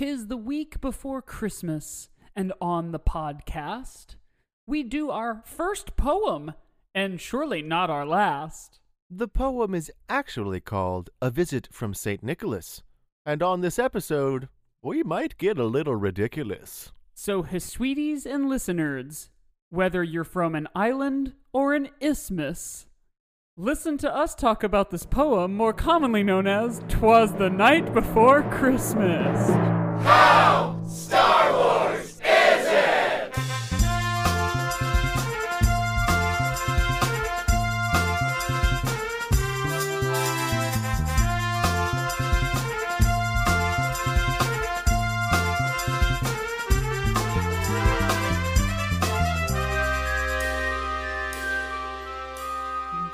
Tis the week before Christmas, and on the podcast, we do our first poem, and surely not our last. The poem is actually called A Visit from St. Nicholas. And on this episode, we might get a little ridiculous. So, his sweeties and listeners, whether you're from an island or an isthmus, listen to us talk about this poem, more commonly known as "Twas the Night Before Christmas." Power!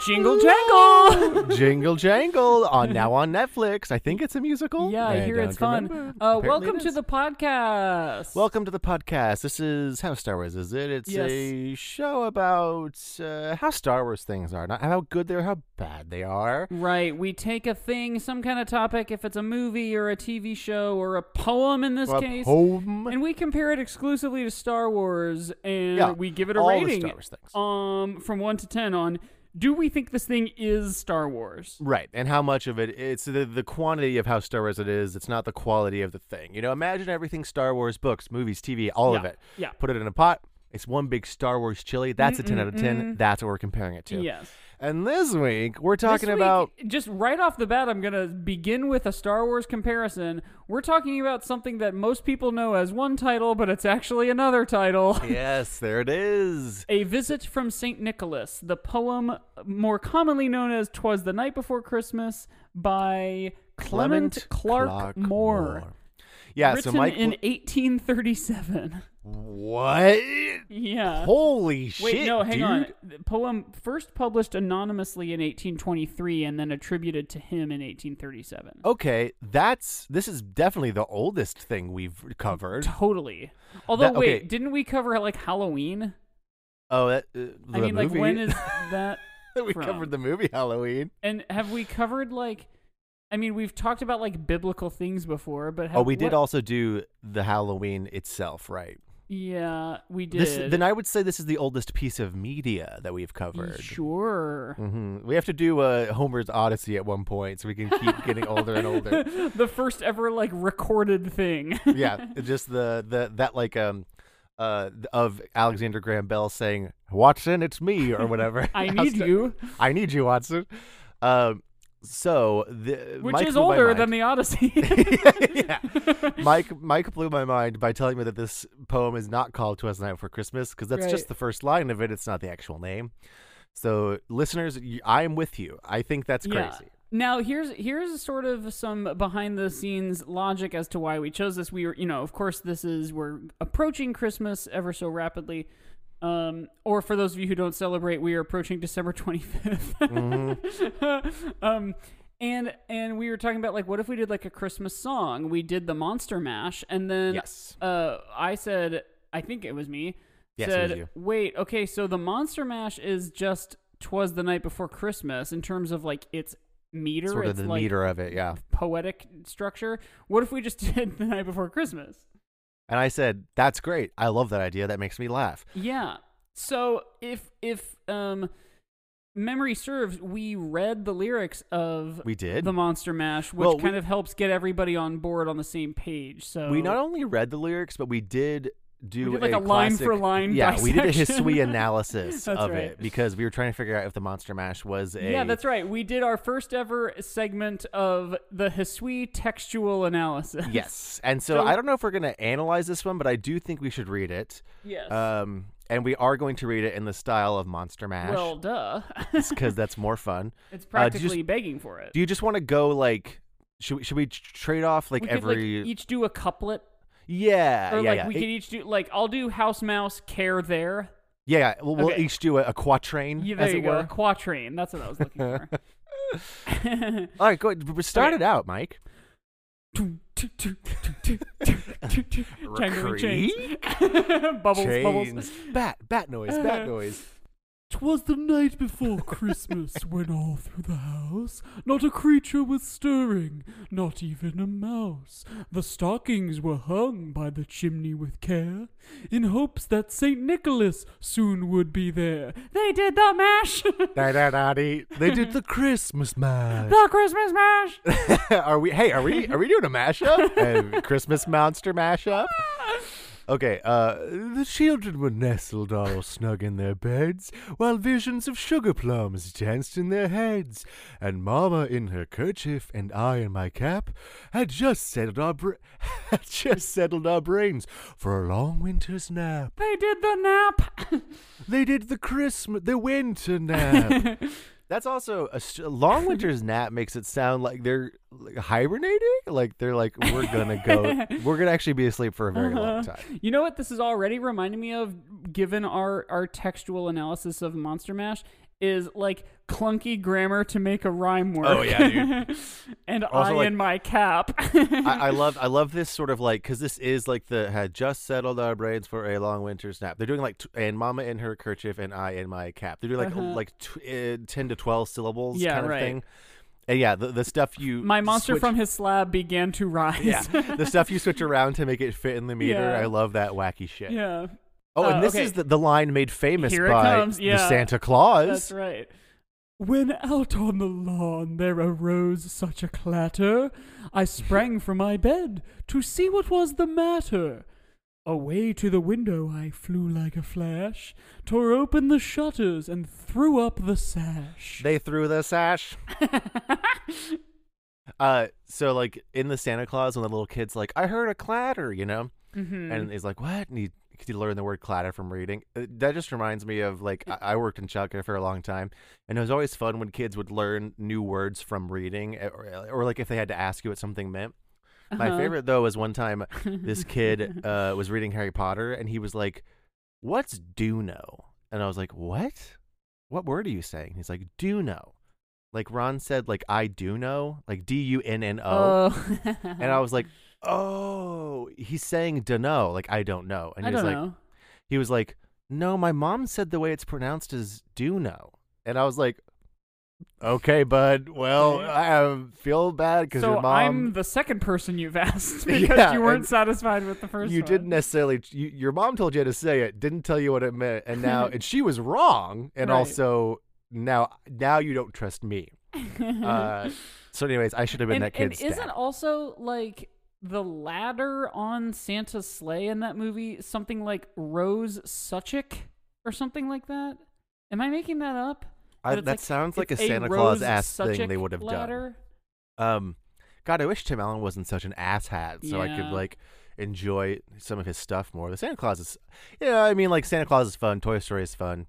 Jingle jangle! Jingle Jangle on now on Netflix. I think it's a musical. yeah, I hear it's fun. Uh, welcome it to the podcast. Welcome to the podcast. This is how Star Wars is it? It's Yes. a show about uh, how Star Wars things are, not how good they are, how bad they are. Right, we take a thing, some kind of topic, if it's a movie or a TV show or a poem in this A case, poem. and we compare it exclusively to Star Wars, and Yeah, we give it a rating, Star Wars things. um, from one to ten on. Do we think this thing is Star Wars? Right, and how much of it? It's the the quantity of how Star Wars it is. It's not the quality of the thing. You know, imagine everything Star Wars, books, movies, TV, all of it. yeah. Put it in a pot. It's one big Star Wars chili. That's a ten out of ten. That's what we're comparing it to. Yes. And this week we're talking week, about just right off the bat. I'm gonna begin with a Star Wars comparison. We're talking about something that most people know as one title, but it's actually another title. yes, there it is. A Visit from St. Nicholas, the poem more commonly known as Twas the Night Before Christmas by Clement, Clarke, Moore. Yeah, Written so Mike. in 1837. What? Yeah. Holy Wait, shit! no, hang dude. on. The poem first published anonymously in 1823 and then attributed to him in 1837. Okay, that's this is definitely the oldest thing we've covered. Totally. Although, That- wait, didn't we cover like Halloween? Oh, that, uh, I mean, like, when is that? we from? covered the movie Halloween? And have we covered like? I mean, we've talked about like biblical things before, but have, Oh, we did also do the Halloween itself, right? Yeah, we did. This then I would say this is the oldest piece of media that we've covered. Sure. hmm We have to do uh, Homer's Odyssey at one point, so we can keep getting older and older. the first ever like recorded thing. yeah, just the the that like um uh of Alexander Graham Bell saying Watson, it's me or whatever. I need you, I need you, Watson. Um, so the which Mike is older than the Odyssey. yeah. Mike Mike blew my mind by telling me that this poem is not called "Twas the Night Before Christmas" because that's Right. just the first line of it. It's not the actual name. So, listeners, I am with you. I think that's Yeah. crazy. Now here's here's sort of some behind the scenes logic as to why we chose this. We were, you know, of course, this is we're approaching Christmas ever so rapidly. Um, or for those of you who don't celebrate, we are approaching December 25th. um, and and we were talking about like, what if we did like a Christmas song? We did the Monster Mash, and then Yes. uh, I said, I think it was me. Yes, said, was you. wait, okay, so the Monster Mash is just "Twas the Night Before Christmas" in terms of like its meter, Sort of the like meter of it, yeah. poetic structure. What if we just did "The Night Before Christmas"? And I said, "That's great. I love that idea. That makes me laugh." Yeah. So if if um memory serves, we read the lyrics of We did. the Monster Mash, which Well, we- kind of helps get everybody on board on the same page. So we not only read the lyrics, but we did do We did, like, a line for line Yeah, we did a dissection. history analysis of right. it because we were trying to figure out if the Monster Mash was a Yeah, that's right. We did our first ever segment of the Hisui textual analysis. Yes. And so, So- I don't know if we're going to analyze this one, but I do think we should read it. Yes. Um, and we are going to read it in the style of Monster Mash well, duh. because that's more fun. it's Uh, do you practically begging for it. Do you just want to go like? Should we, should we trade off like we could every? like each do a couplet, yeah, or yeah, like yeah. we could each do like I'll do House Mouse Care There. yeah. We'll, we'll each do a, a quatrain. Yeah, as there you it go, a quatrain. That's what I was looking for. All right, go ahead. Start Okay. it out, Mike. Jangling chains. bubbles, bubbles. Bat, bat noise, bat noise. 'Twas the night before Christmas when all through the house not a creature was stirring, not even a mouse. The stockings were hung by the chimney with care, in hopes that St. Nicholas soon would be there. They did the mash! Da, da, da, dee. They did the Christmas mash. the Christmas mash! are we? Hey, are we? Are we doing a mashup? a Christmas monster mashup? Okay, uh, the children were nestled all snug in their beds, while visions of sugar plums danced in their heads. And Mamma in her kerchief and I in my cap had just settled our had just settled our brains for a long winter's nap. They did the nap! They did the Christmas, the winter nap. That's also a st- long winter's nap makes it sound like they're like, hibernating. Like they're like we're gonna go, we're gonna actually be asleep for a very long Uh-huh. time. You know what this is already reminding me of, given our, our textual analysis of Monster Mash, is like clunky grammar to make a rhyme work. Oh, yeah, dude. and Also, I like- in my cap. I, I love I love this sort of like because this is like the had just settled our brains for a long winter's nap. They're doing like t- and Mama in her kerchief and I in my cap. They're doing like Uh-huh. like t- uh, ten to twelve syllables Yeah, kind of right. thing. And yeah, the, the stuff you my monster switch- from his slab began to rise. yeah the stuff you switch around to make it fit in the meter. Yeah. I love that wacky shit. yeah. Oh, and Uh, this okay. is the, the line made famous Here by yeah. Santa Claus. That's right. When out on the lawn there arose such a clatter, I sprang from my bed to see what was the matter. Away to the window I flew like a flash, tore open the shutters and threw up the sash. They threw the sash. Uh, so like in the Santa Clause, when the little kid's like, "I heard a clatter," you know, Mhm. and he's like, "What?" And he he learned the word clatter from reading. Uh, That just reminds me of like I worked in childcare for a long time, and it was always fun when kids would learn new words from reading, eh, or, or like if they had to ask you what something meant. My Uh-huh. favorite though was one time this kid uh, was reading Harry Potter, and he was like, "What's do know?" And I was like, "What? What word are you saying?" He's like, "Do know." Like Ron said, like I do know, like D U N N O. Oh. And I was like, "Oh, he's saying dunno, like I don't know." And I he was don't like, know. he was like, "No, my mom said the way it's pronounced is do know." And I was like, "Okay, bud. Well, I um, feel bad because So your mom I'm the second person you've asked because Yeah, you weren't and satisfied with the first you one. didn't necessarily you, your mom told you how to say it, didn't tell you what it meant, and now and she was wrong, and Right. also now now you don't trust me." Uh, so, anyways, I should have been and, that kid's and isn't dad. also like the ladder on Santa's sleigh in that movie something like Rose Suchak or something like that? Am I making that up? I, that like- sounds like a Santa Claus ass thing they would have done. ladder? Um, God, I wish Tim Allen wasn't such an asshat, so I could like enjoy some of his stuff more. The Santa Clause is, yeah, I mean, like Santa Claus is fun. Toy Story is fun.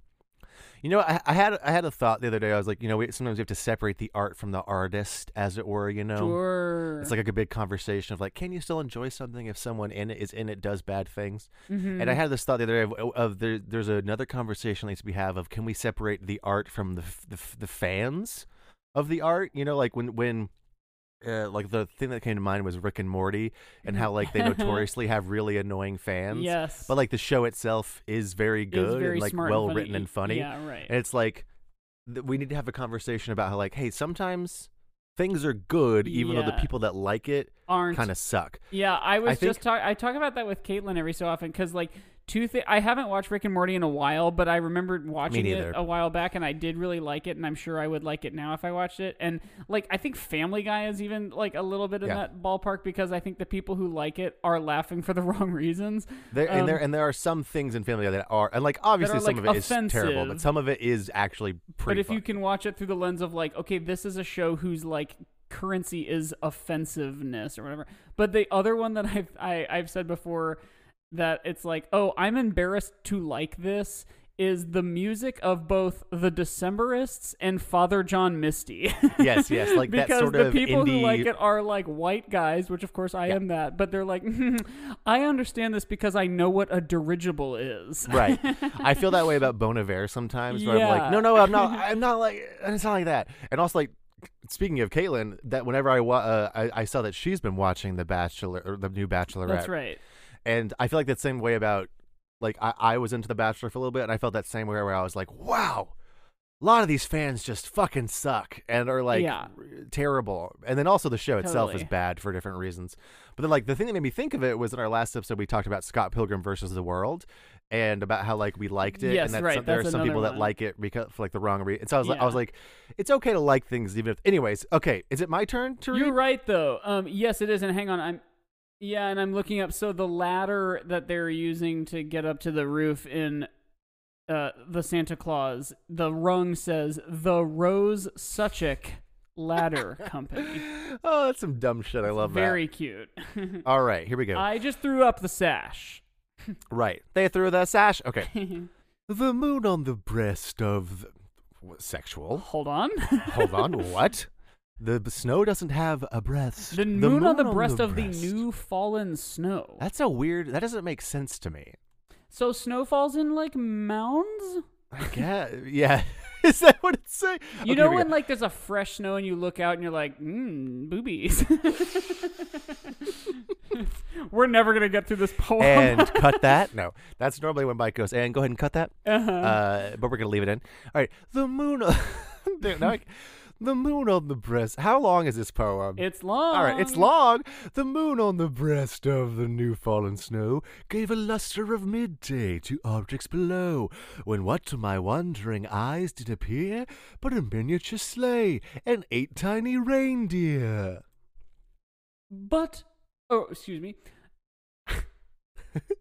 You know, I, I had I had a thought the other day. I was like, you know, we, sometimes we have to separate the art from the artist, as it were. You know, Sure. it's like a big conversation of like, can you still enjoy something if someone in it is in it does bad things? Mhm. And I had this thought the other day of, of there, there's another conversation that needs to be have of can we separate the art from the the, the fans of the art? You know, like when when uh, like the thing that came to mind was Rick and Morty and how like they notoriously have really annoying fans. yes, But like the show itself is very good very and like well written and funny. Yeah, right. And it's like th- we need to have a conversation about how like hey sometimes things are good even though the people that like it Aren't kind of suck. Yeah, I was think- just talk. I talk about that with Caitlin every so often because like two. Thi- I haven't watched Rick and Morty in a while, but I remembered watching it a while back, and I did really like it, and I'm sure I would like it now if I watched it. And like, I think Family Guy is even like a little bit in Yeah. that ballpark because I think the people who like it are laughing for the wrong reasons. There Um, and there and there are some things in Family Guy that are and like obviously are, some like, of it is terrible, but some of it is actually pretty. but if you can watch it through the lens of like, okay, this is a show whose like currency is offensiveness or whatever. But the other one that I've I, I've said before that it's like, oh, I'm embarrassed to like this is the music of both the Decemberists and Father John Misty. Yes, yes, like that because sort the of people who like it are like white guys, which of course I Yeah. am that, but they're like, I understand this because I know what a dirigible is. right, I feel that way about Bon Iver sometimes. Where I'm Yeah. like, no, no, I'm not. I'm not like. It's not like that. And also like. Speaking of Caitlin, that whenever I, wa- uh, I I saw that she's been watching the Bachelor or the new Bachelorette, That's right. And I feel like that same way about like I, I was into The Bachelor for a little bit, and I felt that same way where I was like, wow, a lot of these fans just fucking suck and are like Yeah. terrible. And then also the show itself is bad for different reasons. But then like the thing that made me think of it was in our last episode we talked about Scott Pilgrim versus the World and about how like we liked it Yes, and that right, some, there are some people another that like it because for like the wrong reason. And so I was like I was like it's okay to like things even if anyways, okay, is it my turn to read? You're right though. Um, yes, it is. And hang on, I'm yeah, and I'm looking up. So the ladder that they're using to get up to the roof in uh, the Santa Clause, the rung says the Rose Suchak Ladder Company. Oh, that's some dumb shit. I love that. Very cute. All right, here we go. I just threw up the sash. right. They threw the sash. Okay. the moon on the breast of the, sexual. Hold on. Hold on. what? The, snow doesn't have a breast. The moon, on the breast of breast. the new fallen snow. That's a weird. That doesn't make sense to me. So snow falls in like mounds? I guess. yeah. Is that what it's saying? You know when like there's a fresh snow and you look out and you're like, mmm, boobies. We're never gonna get through this poem. and cut that? No, that's normally when Mike goes. And go ahead and cut that. uh-huh. Uh, but we're gonna leave it in. All right. The moon. Dude, now I- the moon on the breast. How long is this poem? it's long. All right, it's long. The moon on the breast of the new fallen snow gave a luster of midday to objects below, when what to my wondering eyes did appear but a miniature sleigh and eight tiny reindeer. But oh, excuse me.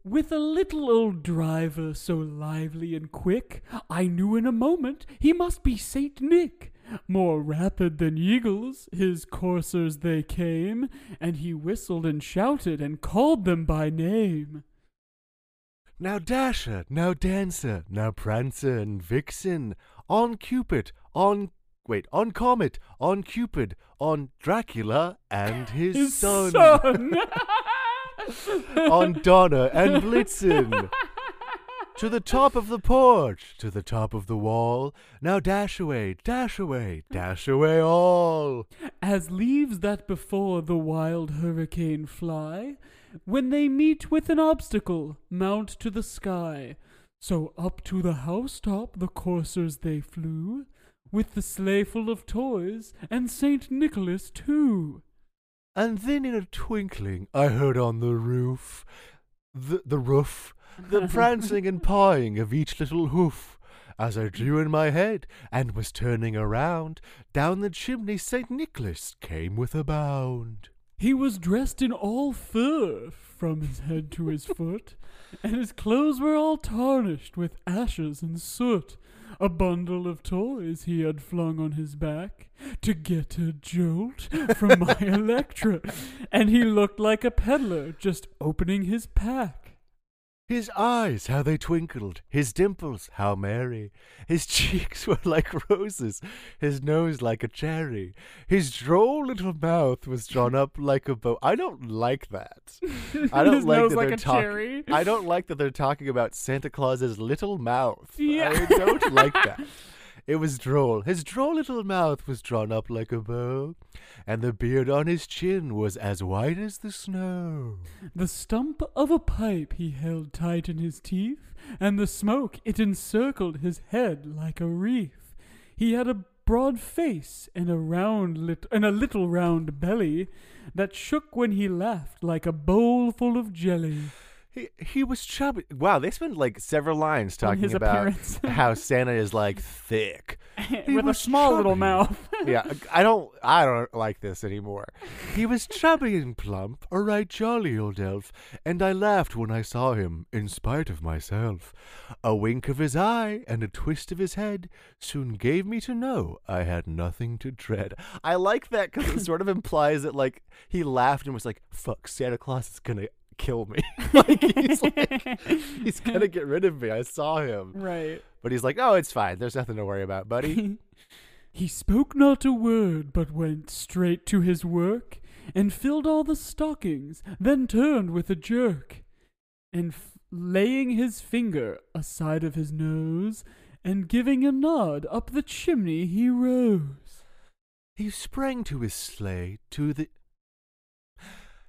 With a little old driver so lively and quick, I knew in a moment he must be Saint Nick. More rapid than eagles, his coursers they came, and he whistled and shouted and called them by name. Now Dasher, now Dancer, now Prancer and Vixen, on Cupid, on wait, on Comet, on Cupid, on Dracula and his, His son. son. on Donner and Blitzen. to the top of the porch, to the top of the wall. Now dash away, dash away, dash away all. As leaves that before the wild hurricane fly, when they meet with an obstacle, mount to the sky. So up to the housetop the coursers they flew, with the sleigh full of toys, and Saint Nicholas too. And then in a twinkling I heard on the roof, the, the roof, the prancing and pawing of each little hoof. As I drew in my head and was turning around, down the chimney St. Nicholas came with a bound. He was dressed in all fur, from his head to his foot, and his clothes were all tarnished with ashes and soot. A bundle of toys he had flung on his back to get a jolt from my Electra, and he looked like a peddler just opening his pack. His eyes, how they twinkled, his dimples, how merry. His cheeks were like roses, his nose like a cherry. His droll little mouth was drawn up like a bow. I don't like that. I don't his like nose that like they're a talking. cherry. I don't like that they're talking about Santa Claus's little mouth. Yeah. I don't like that. It was droll. His droll little mouth was drawn up like a bow, and the beard on his chin was as white as the snow. The stump of a pipe he held tight in his teeth, and the smoke it encircled his head like a wreath. He had a broad face and a round lit and a little round belly that shook when he laughed like a bowl full of jelly. He he was chubby. Wow, they spent like several lines talking his about appearance. how Santa is like thick. He With a was small little mouth. yeah, I don't I don't like this anymore. He was chubby and plump, a right jolly old elf, and I laughed when I saw him, in spite of myself. A wink of his eye and a twist of his head soon gave me to know I had nothing to dread. I like that because it sort of implies that like he laughed and was like, "Fuck, Santa Claus is gonna." Kill me. like he's like he's gonna get rid of me. I saw him. right. But he's like, oh, it's fine. There's nothing to worry about, buddy. he spoke not a word, but went straight to his work, and filled all the stockings, then turned with a jerk, and f- laying his finger aside of his nose, and giving a nod up the chimney he rose. he sprang to his sleigh, to the.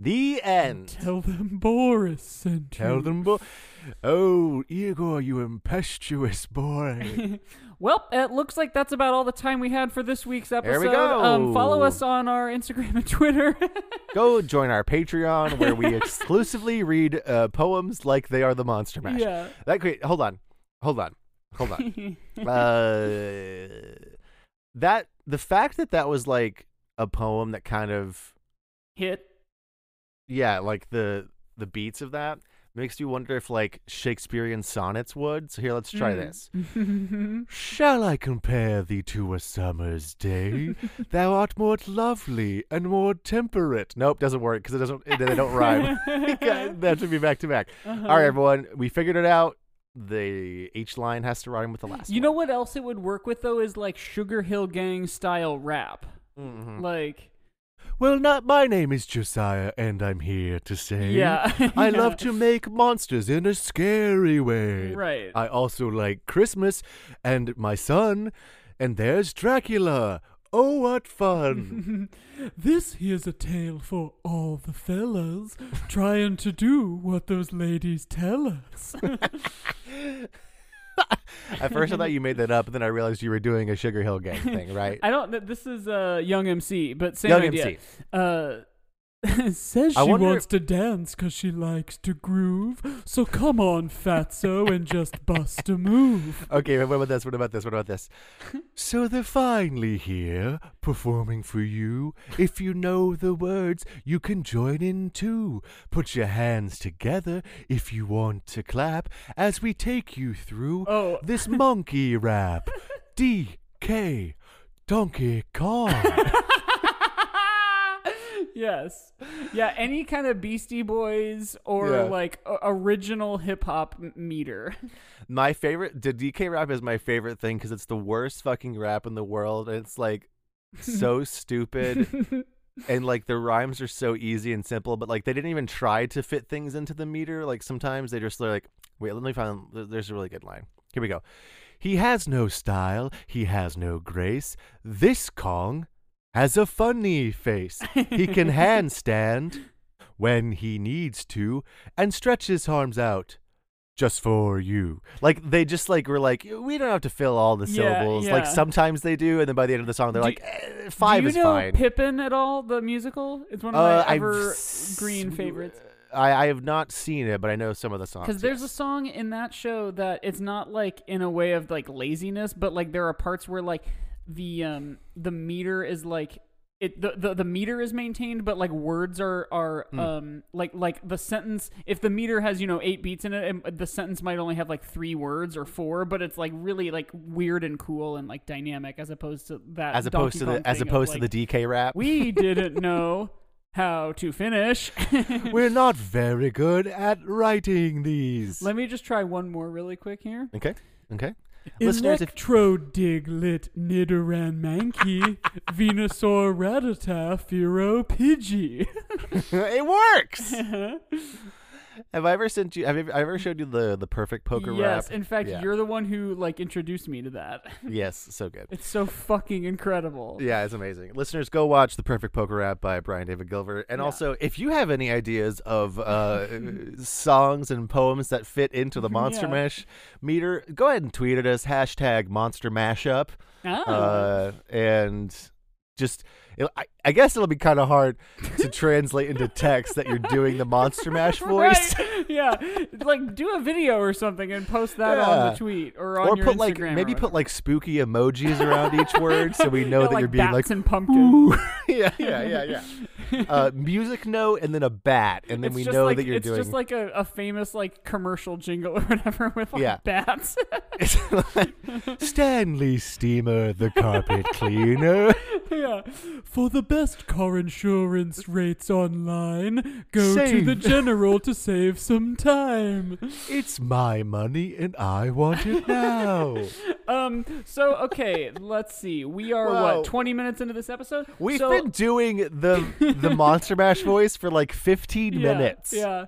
The end. Tell them Boris sent you. Tell them, bo- oh, Igor, you impetuous boy. well, it looks like that's about all the time we had for this week's episode. There we go. Um, follow us on our Instagram and Twitter. Go join our Patreon where we exclusively read uh, poems like they are the Monster Mash. yeah. That great. Hold on, hold on, hold on. uh, that the fact that that was like a poem that kind of Hit. Yeah, like the the beats of that makes you wonder if like Shakespearean sonnets would. So here, let's try Mm. this. Shall I compare thee to a summer's day? Thou art more lovely and more temperate. Nope, doesn't work because it doesn't. They don't rhyme. that should be back to back. Uh-huh. All right, everyone, we figured it out. The each line has to rhyme with the last. You know what else it would work with though is like Sugar Hill Gang style rap. one. Mhm. Like Well, not my name is Josiah, and I'm here to say, yeah. I yeah. love to make monsters in a scary way. Right. I also like Christmas and my son, and there's Dracula. Oh, what fun! this here's a tale for all the fellas trying to do what those ladies tell us. At first, I thought you made that up, and then I realized you were doing a Sugar Hill Gang thing, right? I don't. This is uh, Young MC, but same Young idea. MC. Uh, says she wonder- wants to dance 'cause she likes to groove. So come on, fatso, and just bust a move. Okay, what about this? What about this? What about this? so they're finally here, performing for you. If you know the words, you can join in too. Put your hands together if you want to clap as we take you through Oh, this monkey rap. DK Donkey Kong. Yes, yeah. Any kind of Beastie Boys or Yeah. like original hip hop meter. my favorite, the DK rap is my favorite thing because it's the worst fucking rap in the world, and it's like so stupid. and like the rhymes are so easy and simple, but like they didn't even try to fit things into the meter. Like sometimes they just they're like, wait, let me find. There's a really good line. Here we go. He has no style. He has no grace. This Kong has a funny face. He can handstand when he needs to and stretch his arms out. Just for you. Like they just like were like, we don't have to fill all the Yeah, syllables. Like yeah. sometimes they do, and then by the end of the song they're Do like, eh, five Do you know fine. Pippin at all? The musical? It's one of Uh, my I've evergreen s- favorites. I, I have not seen it, but I know some of the songs. Because there's a yes. song in that show that it's not like in a way of like laziness, but like there are parts where like the um the meter is like it the, the the meter is maintained, but like words are are Hmm. um like like the sentence if the meter has you know eight beats in it, and the sentence might only have like three words or four, but it's like really like weird and cool and like dynamic as opposed to that as opposed to the as thing of, opposed to like, the DK rap. we didn't know how to finish. We're not very good at writing these. Let me just try one more really quick here. okay, okay. Listeners, if- Electrode Diglett Nidoran Mankey Venusaur Rattata Fearow Pidgey. it works. have I ever sent you? Have I ever, showed you the the perfect poker yes, rap? in fact, Yeah. you're the one who like introduced me to that. Yes, so good. It's so fucking incredible. Yeah, it's amazing. Listeners, go watch The Perfect Poker Rap by Brian David Gilbert. And Yeah. also, if you have any ideas of uh, songs and poems that fit into the Monster Yeah. Mash meter, go ahead and tweet at us, hashtag Monster Mashup. Ah. Uh, and just, it, I, I guess it'll be kind of hard to translate into text that you're doing the Monster Mash voice. Right. yeah, like do a video or something and post that on the tweet or on Or your put Instagram like or maybe put like spooky emojis around each word so we know Yeah, that like you're being bats like and pumpkins. Yeah, yeah, yeah, yeah. Uh, music note and then a bat, and then it's we know like, that you're it's doing. just like a, a famous like commercial jingle or whatever with like Yeah. bats. Like, Stanley Steamer, the carpet cleaner. yeah. For the best car insurance rates online, go to the general to save some time. It's my money and I want it now. Um. So okay, let's see. We are Whoa. what twenty minutes into this episode. We've So- been doing the the Monster Mash voice for like 15 yeah, minutes. Yeah.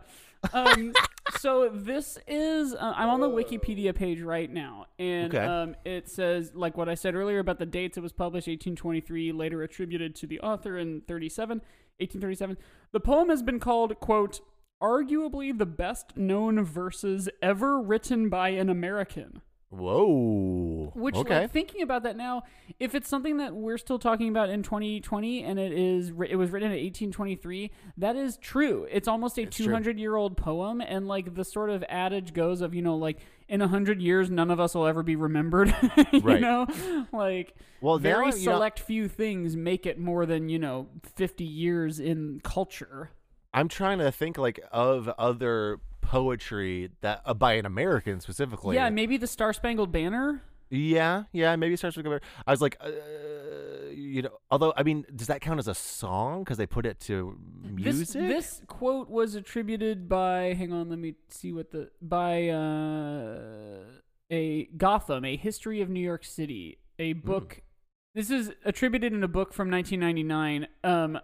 Um. so this is uh, I'm on the Wikipedia page right now, and Okay. um, it says like what I said earlier about the dates. It was published 1823, later attributed to the author in 37, 1837. The poem has been called quote arguably the best known verses ever written by an American. Whoa. Which, okay. like, thinking about that now, if it's something that we're still talking about in 2020 and it is it was written in 1823, that is true. It's almost a It's true. 200 year old poem, and like the sort of adage goes of you know like in a hundred years none of us will ever be remembered. you Right. know, like well, very now, you know, select few things make it more than you know 50 years in culture. I'm trying to think like of other poetry that uh, by an American specifically. Yeah, maybe the Star Spangled Banner. Yeah, yeah, maybe it starts with I was like, uh, you know, although I mean, does that count as a song because they put it to music? this quote was attributed by hang on let me see what the by uh a Gotham a history of New York City a book this is attributed in a book from 1999 um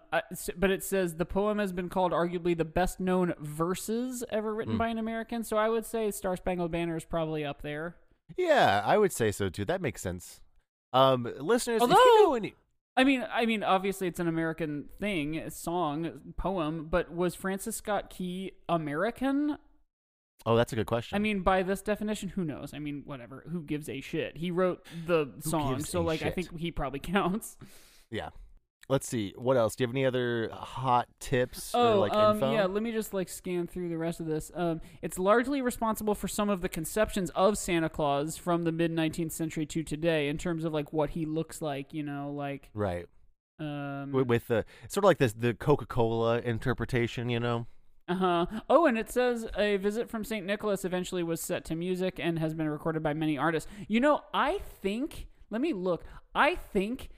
but it says the poem has been called arguably the best known verses ever written Hmm. by an American so I would say Star Spangled Banner is probably up there yeah, I would say so too. That makes sense. Um, listeners, if you Although- know any, I mean, I mean, obviously it's an American thing, a song, poem, but was Francis Scott Key American? Oh, that's a good question. I mean, by this definition, who knows? I mean, whatever. Who gives a shit? He wrote the song, gives so a like, I shit? think he probably counts. yeah. Let's see. What else? Do you have any other hot tips or Oh, like um, info? yeah. Let me just like scan through the rest of this. Um, it's largely responsible for some of the conceptions of Santa Claus from the mid 19th century to today, in terms of like what he looks like. You know, like Right. um, With, with the sort of like this the Coca Cola interpretation, you know. Uh huh. Oh, and it says a visit from St. Nicholas eventually was set to music and has been recorded by many artists. You know, I think, let me look. I think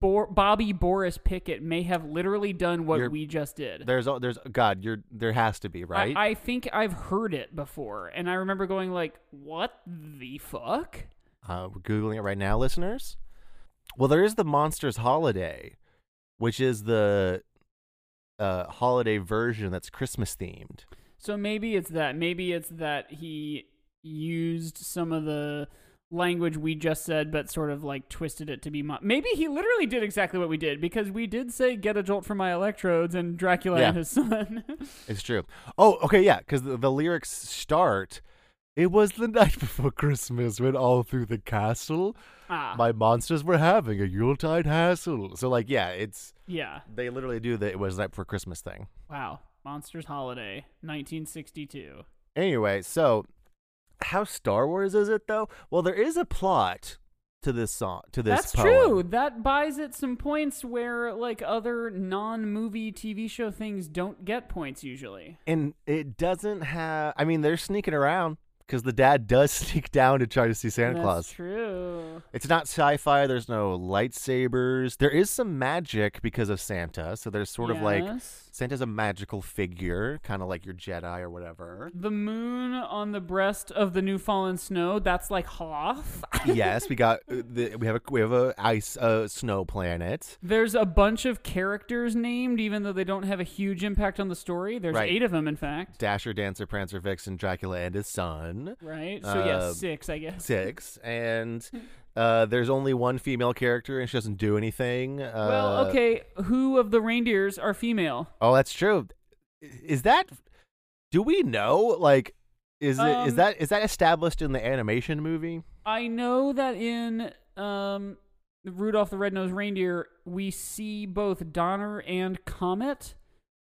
Bor- Bobby Boris Pickett may have literally done what You're- we just did. There's there's God, you're there has to be right. I, I think I've heard it before, and I remember going like, "What the fuck?" Uh, we're googling it right now, listeners. Well, there is the Monsters Holiday, which is the uh, holiday version that's Christmas themed. So maybe it's that. Maybe it's that he used some of the language we just said, but sort of like twisted it to be. Mo- maybe he literally did exactly what we did because we did say "get a jolt from my electrodes" and Dracula Yeah. and his son. It's true. Oh, okay, yeah, because the, the lyrics start. It was the night before Christmas when all through the castle ah, my monsters were having a Yuletide hassle. So, like, yeah, it's yeah. they literally do the it was night before Christmas thing. Wow. Monsters Holiday, 1962. Anyway, so how Star Wars is it though? Well, there is a plot to this song to this That's poem. true. That buys it some points where like other non-movie TV show things don't get points usually. and it doesn't have. I mean, they're sneaking around because the dad does sneak down to try to see Santa That's Claus. true. It's not sci-fi. There's no lightsabers. There is some magic because of Santa. So there's sort of like Santa's a magical figure, kind of like your Jedi or whatever. The moon on the breast of the new fallen snow, that's like Hoth. yes, we got uh, the, we have a we have a ice uh, snow planet. There's a bunch of characters named, even though they don't have a huge impact on the story. There's Right. eight of them, in fact. Dasher, Dancer, Prancer, Vixen, Dracula, and his son. Right? So, yeah, Uh, six, I guess. Six, and uh, there's only one female character, and she doesn't do anything. Uh, well, okay. Who of the reindeers are female? Oh, that's true. Is that? Do we know? Like, is it is Um, that is that established in the animation movie? I know that in um, Rudolph the Red-Nosed Reindeer, we see both Donner and Comet,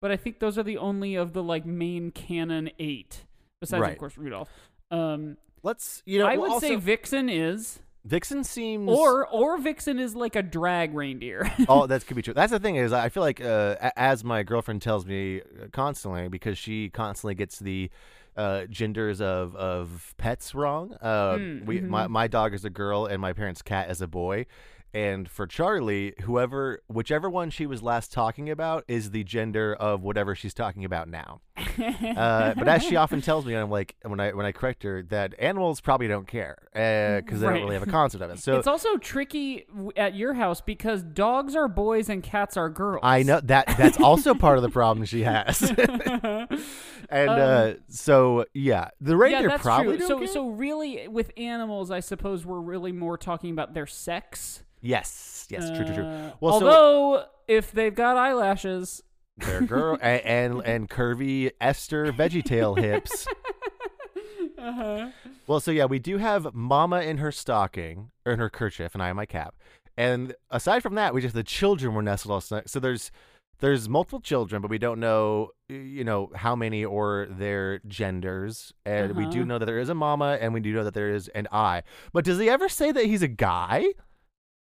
but I think those are the only of the like main canon eight, besides Right. of course Rudolph. Um, Let's you know. I would say Vixen is, Vixen seems or or Vixen is like a drag reindeer. oh, that could be true. That's the thing is, I feel like uh, as my girlfriend tells me constantly because she constantly gets the uh, genders of of pets wrong. Uh, Mm, we my mhm. my dog is a girl and my parents' cat is a boy, And for Charlie, whoever, whichever one she was last talking about is the gender of whatever she's talking about now. Uh, but as she often tells me, I'm like, when I when I correct her, that animals probably don't care because they Right. don't really have a concept of it. So it's also tricky at your house because dogs are boys and cats are girls. I know that that's also part of the problem she has. and uh, so yeah, the Um, Yeah, probably So, care. so really, with animals, I suppose we're really more talking about their sex. Yes, yes, true, true, true. Uh, Well, so although if they've got eyelashes, they're girl and, and and curvy Esther VeggieTale hips. uh-huh. Well, so yeah, we do have Mama in her stocking or in her kerchief, and I in my cap. And aside from that, we just the children were nestled all snug. So there's there's multiple children, but we don't know you know how many or their genders. And we do Uh-huh. know that there is a Mama, and we do know that there is an I. But does he ever say that he's a guy?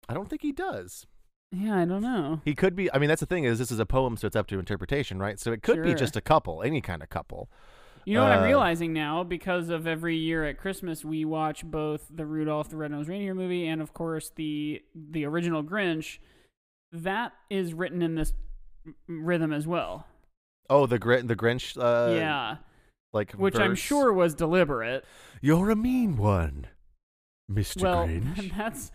I don't think he does. yeah, I don't know. He could be. I mean, that's the thing is this is a poem, so it's up to interpretation, right? So it could be Sure. just a couple, any kind of couple. You know what I'm Uh, realizing now because of every year at Christmas we watch both the Rudolph the Red-Nosed Reindeer movie and of course the the original Grinch. That is written in this m- rhythm as well. Oh, the Gr- the Grinch. Uh, yeah, like which I'm verse. sure was deliberate. You're a mean one, Mr. well, Grinch. that's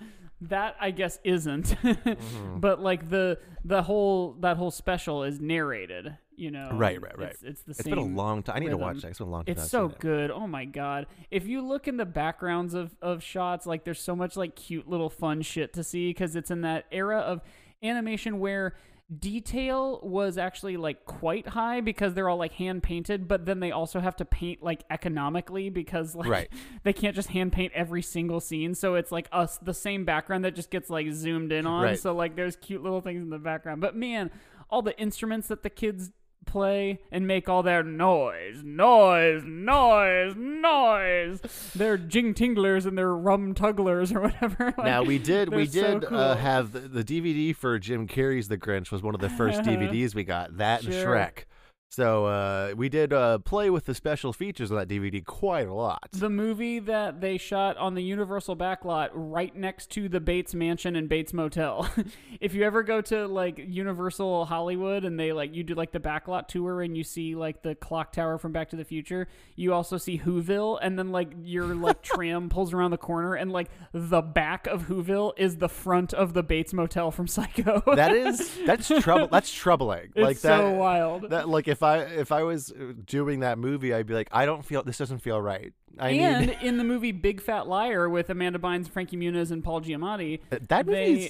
that I guess isn't. Mhm. But like the the whole that whole special is narrated, you know. Right, right, right. It's, it's the It's same. been a long time. I need to watch that. It's been a long time. It's so it. good. Oh my god. If you look in the backgrounds of of shots, like there's so much like cute little fun shit to see because it's in that era of animation where detail was actually like quite high because they're all like hand painted but then they also have to paint like economically because like Right. they can't just hand paint every single scene so it's like us the same background that just gets like zoomed in on Right. so like there's cute little things in the background but man all the instruments that the kids play and make all their noise, noise, noise, noise. They're jing tinglers and they're rum tugglers or whatever. Like, Now we did we they're so did cool. uh, have the, the DVD for Jim Carrey's The Grinch was one of the first DVDs we got. That and Sure. Shrek. So uh, we did uh, play with the special features on that DVD quite a lot. the movie that they shot on the Universal backlot right next to the Bates Mansion and Bates Motel. if you ever go to like Universal Hollywood and they like you do like the backlot tour and you see like the clock tower from Back to the Future, you also see Whoville and then like your like tram pulls around the corner and like the back of Whoville is the front of the Bates Motel from Psycho. that is that's trouble. That's troubling. it's like so that. wild. That like if I if I was uh, doing that movie, I'd be like, I don't feel this doesn't feel right. I and need in the movie Big Fat Liar with Amanda Bynes, Frankie Muniz, and Paul Giamatti, that they- movie.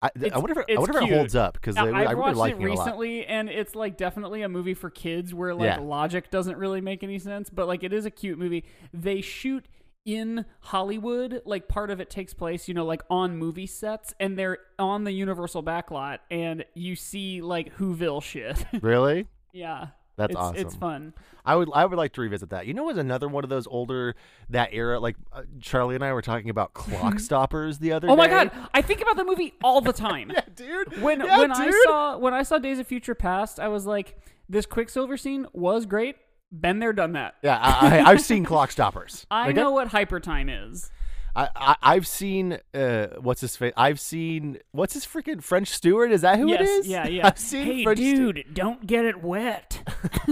I, I wonder if, I wonder if it holds up because I- I, watched it it recently, and it's like definitely a movie for kids where like Yeah. logic doesn't really make any sense, but like it is a cute movie. They shoot in Hollywood, like part of it takes place, you know, like on movie sets, and they're on the Universal backlot, and you see like Whoville shit. Really? Yeah, That's it's, awesome. It's fun. I would I would like to revisit that. You know, was another one of those older that era. Like uh, Charlie and I were talking about clock stoppers the other Oh my day. god, I think about the movie all the time. yeah, dude. when Yeah, when I saw when I saw Days of Future Past, I was like, this Quicksilver scene was great. Been there, done that. yeah, I, I've seen clock stoppers. I Okay? know what hyper time is. I, I I've seen uh what's his face? I've seen what's his freaking French Stewart? Is that who yes, it is? yeah, yeah. I've seen hey, French dude, don't get it wet.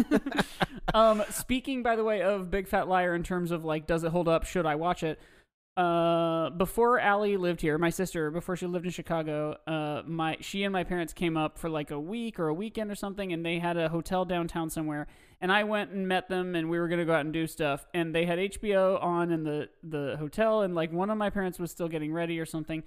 um, speaking by the way of Big Fat Liar in terms of like, does it hold up? Should I watch it? Uh, before Allie lived here, my sister, before she lived in Chicago, uh, my she and my parents came up for like a week or a weekend or something, and they had a hotel downtown somewhere. And I went and met them, and we were gonna go out and do stuff. And they had HBO on in the the hotel, and like one of my parents was still getting ready or something.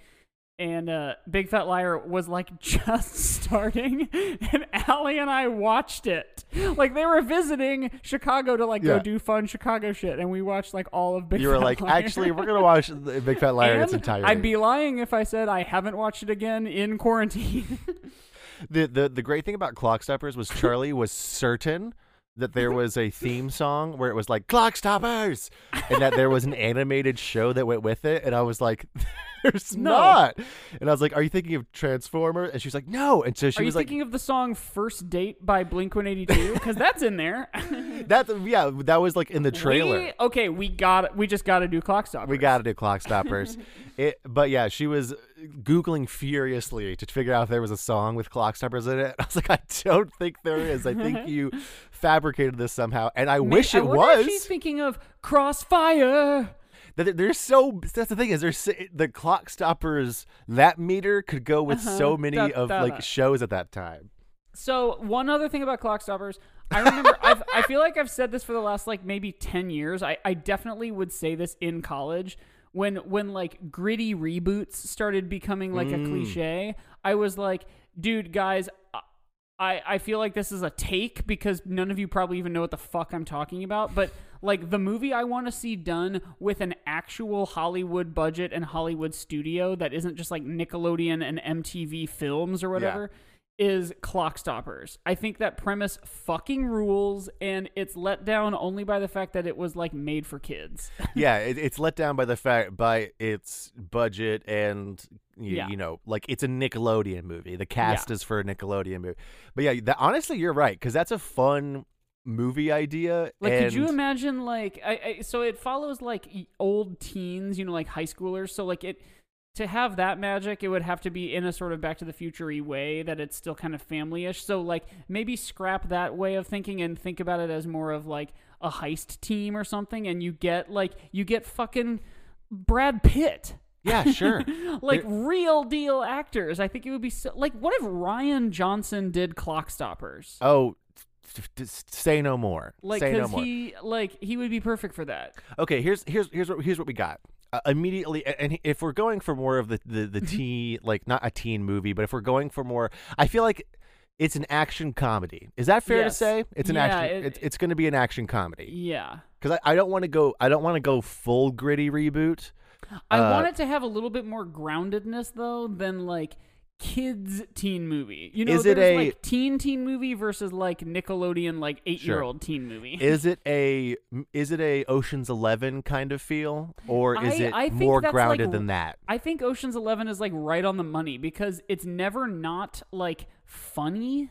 And uh, Big Fat Liar was like just starting, and Allie and I watched it. Like they were visiting Chicago to like Yeah. go do fun Chicago shit, and we watched like all of Big You were Fat like, Liar. actually, we're gonna watch the Big Fat Liar in its And entirety. I'd be lying if I said I haven't watched it again in quarantine. the the the great thing about Clock Stoppers was Charlie was certain that there was a theme song where it was like Clock Stoppers, and that there was an animated show that went with it, and I was like, "There's No. not," and I was like, "Are you thinking of Transformer?" And she's like, "No," and so she Are you was like, thinking of the song "First Date" by Blink One Eighty Two? Because that's in there. That yeah, that was like in the trailer. We- okay, we got we just got to do clock stop. We got to do clock stoppers. it, but yeah, she was googling furiously to figure out if there was a song with clock stoppers in it. I was like, I don't think there is. I think you fabricated this somehow, and I wish I it if was. she's thinking of Crossfire. That there's so that's the thing is there's the clock stoppers that meter could go with so many Uh-huh. Da- of da- like da. shows at that time. So one other thing about clock stoppers, I remember I've, I feel like I've said this for the last like maybe ten years. I, I definitely would say this in college when when like gritty reboots started becoming like Mm. a cliche. I was like, dude, guys. I, I feel like this is a take because none of you probably even know what the fuck I'm talking about. But like the movie I want to see done with an actual Hollywood budget and Hollywood studio that isn't just like Nickelodeon and MTV films or whatever is Clock Stoppers. I think that premise fucking rules and it's let down only by the fact that it was like made for kids. yeah, it, it's let down by the fact by its budget and y- Yeah. you know, like it's a Nickelodeon movie. The cast is for a Nickelodeon movie. But yeah, that, honestly, you're right because that's a fun movie idea. Like, could you imagine like I, I so it follows like old teens, you know, like high schoolers. So like it to have that magic, it would have to be in a sort of Back to the Future way that it's still kind of family-ish. So like maybe scrap that way of thinking and think about it as more of like a heist team or something, and you get like you get fucking Brad Pitt. Yeah, sure. like real deal actors. I think it would be so, like what if Rian Johnson did Clock Stoppers? oh, t- t- say no more. like say no because more. he like he would be perfect for that. Okay, here's here's here's what here's what we got. Uh, immediately, and if we're going for more of the the, the teen, like not a teen movie, but if we're going for more, I feel like it's an action comedy. Is that fair to say? It's an Yeah, action. it- it's it's going to be an action comedy Yeah. because I, I don't want to go. I don't want to go full gritty reboot. I Uh, want it to have a little bit more groundedness though than like kids teen movie. You know, Is it a- like teen teen movie versus like Nickelodeon like eight year old teen movie. Is it a is it a Ocean's Eleven kind of feel, or is I- it I more grounded like, than that? I think Ocean's Eleven is like right on the money because it's never not like funny.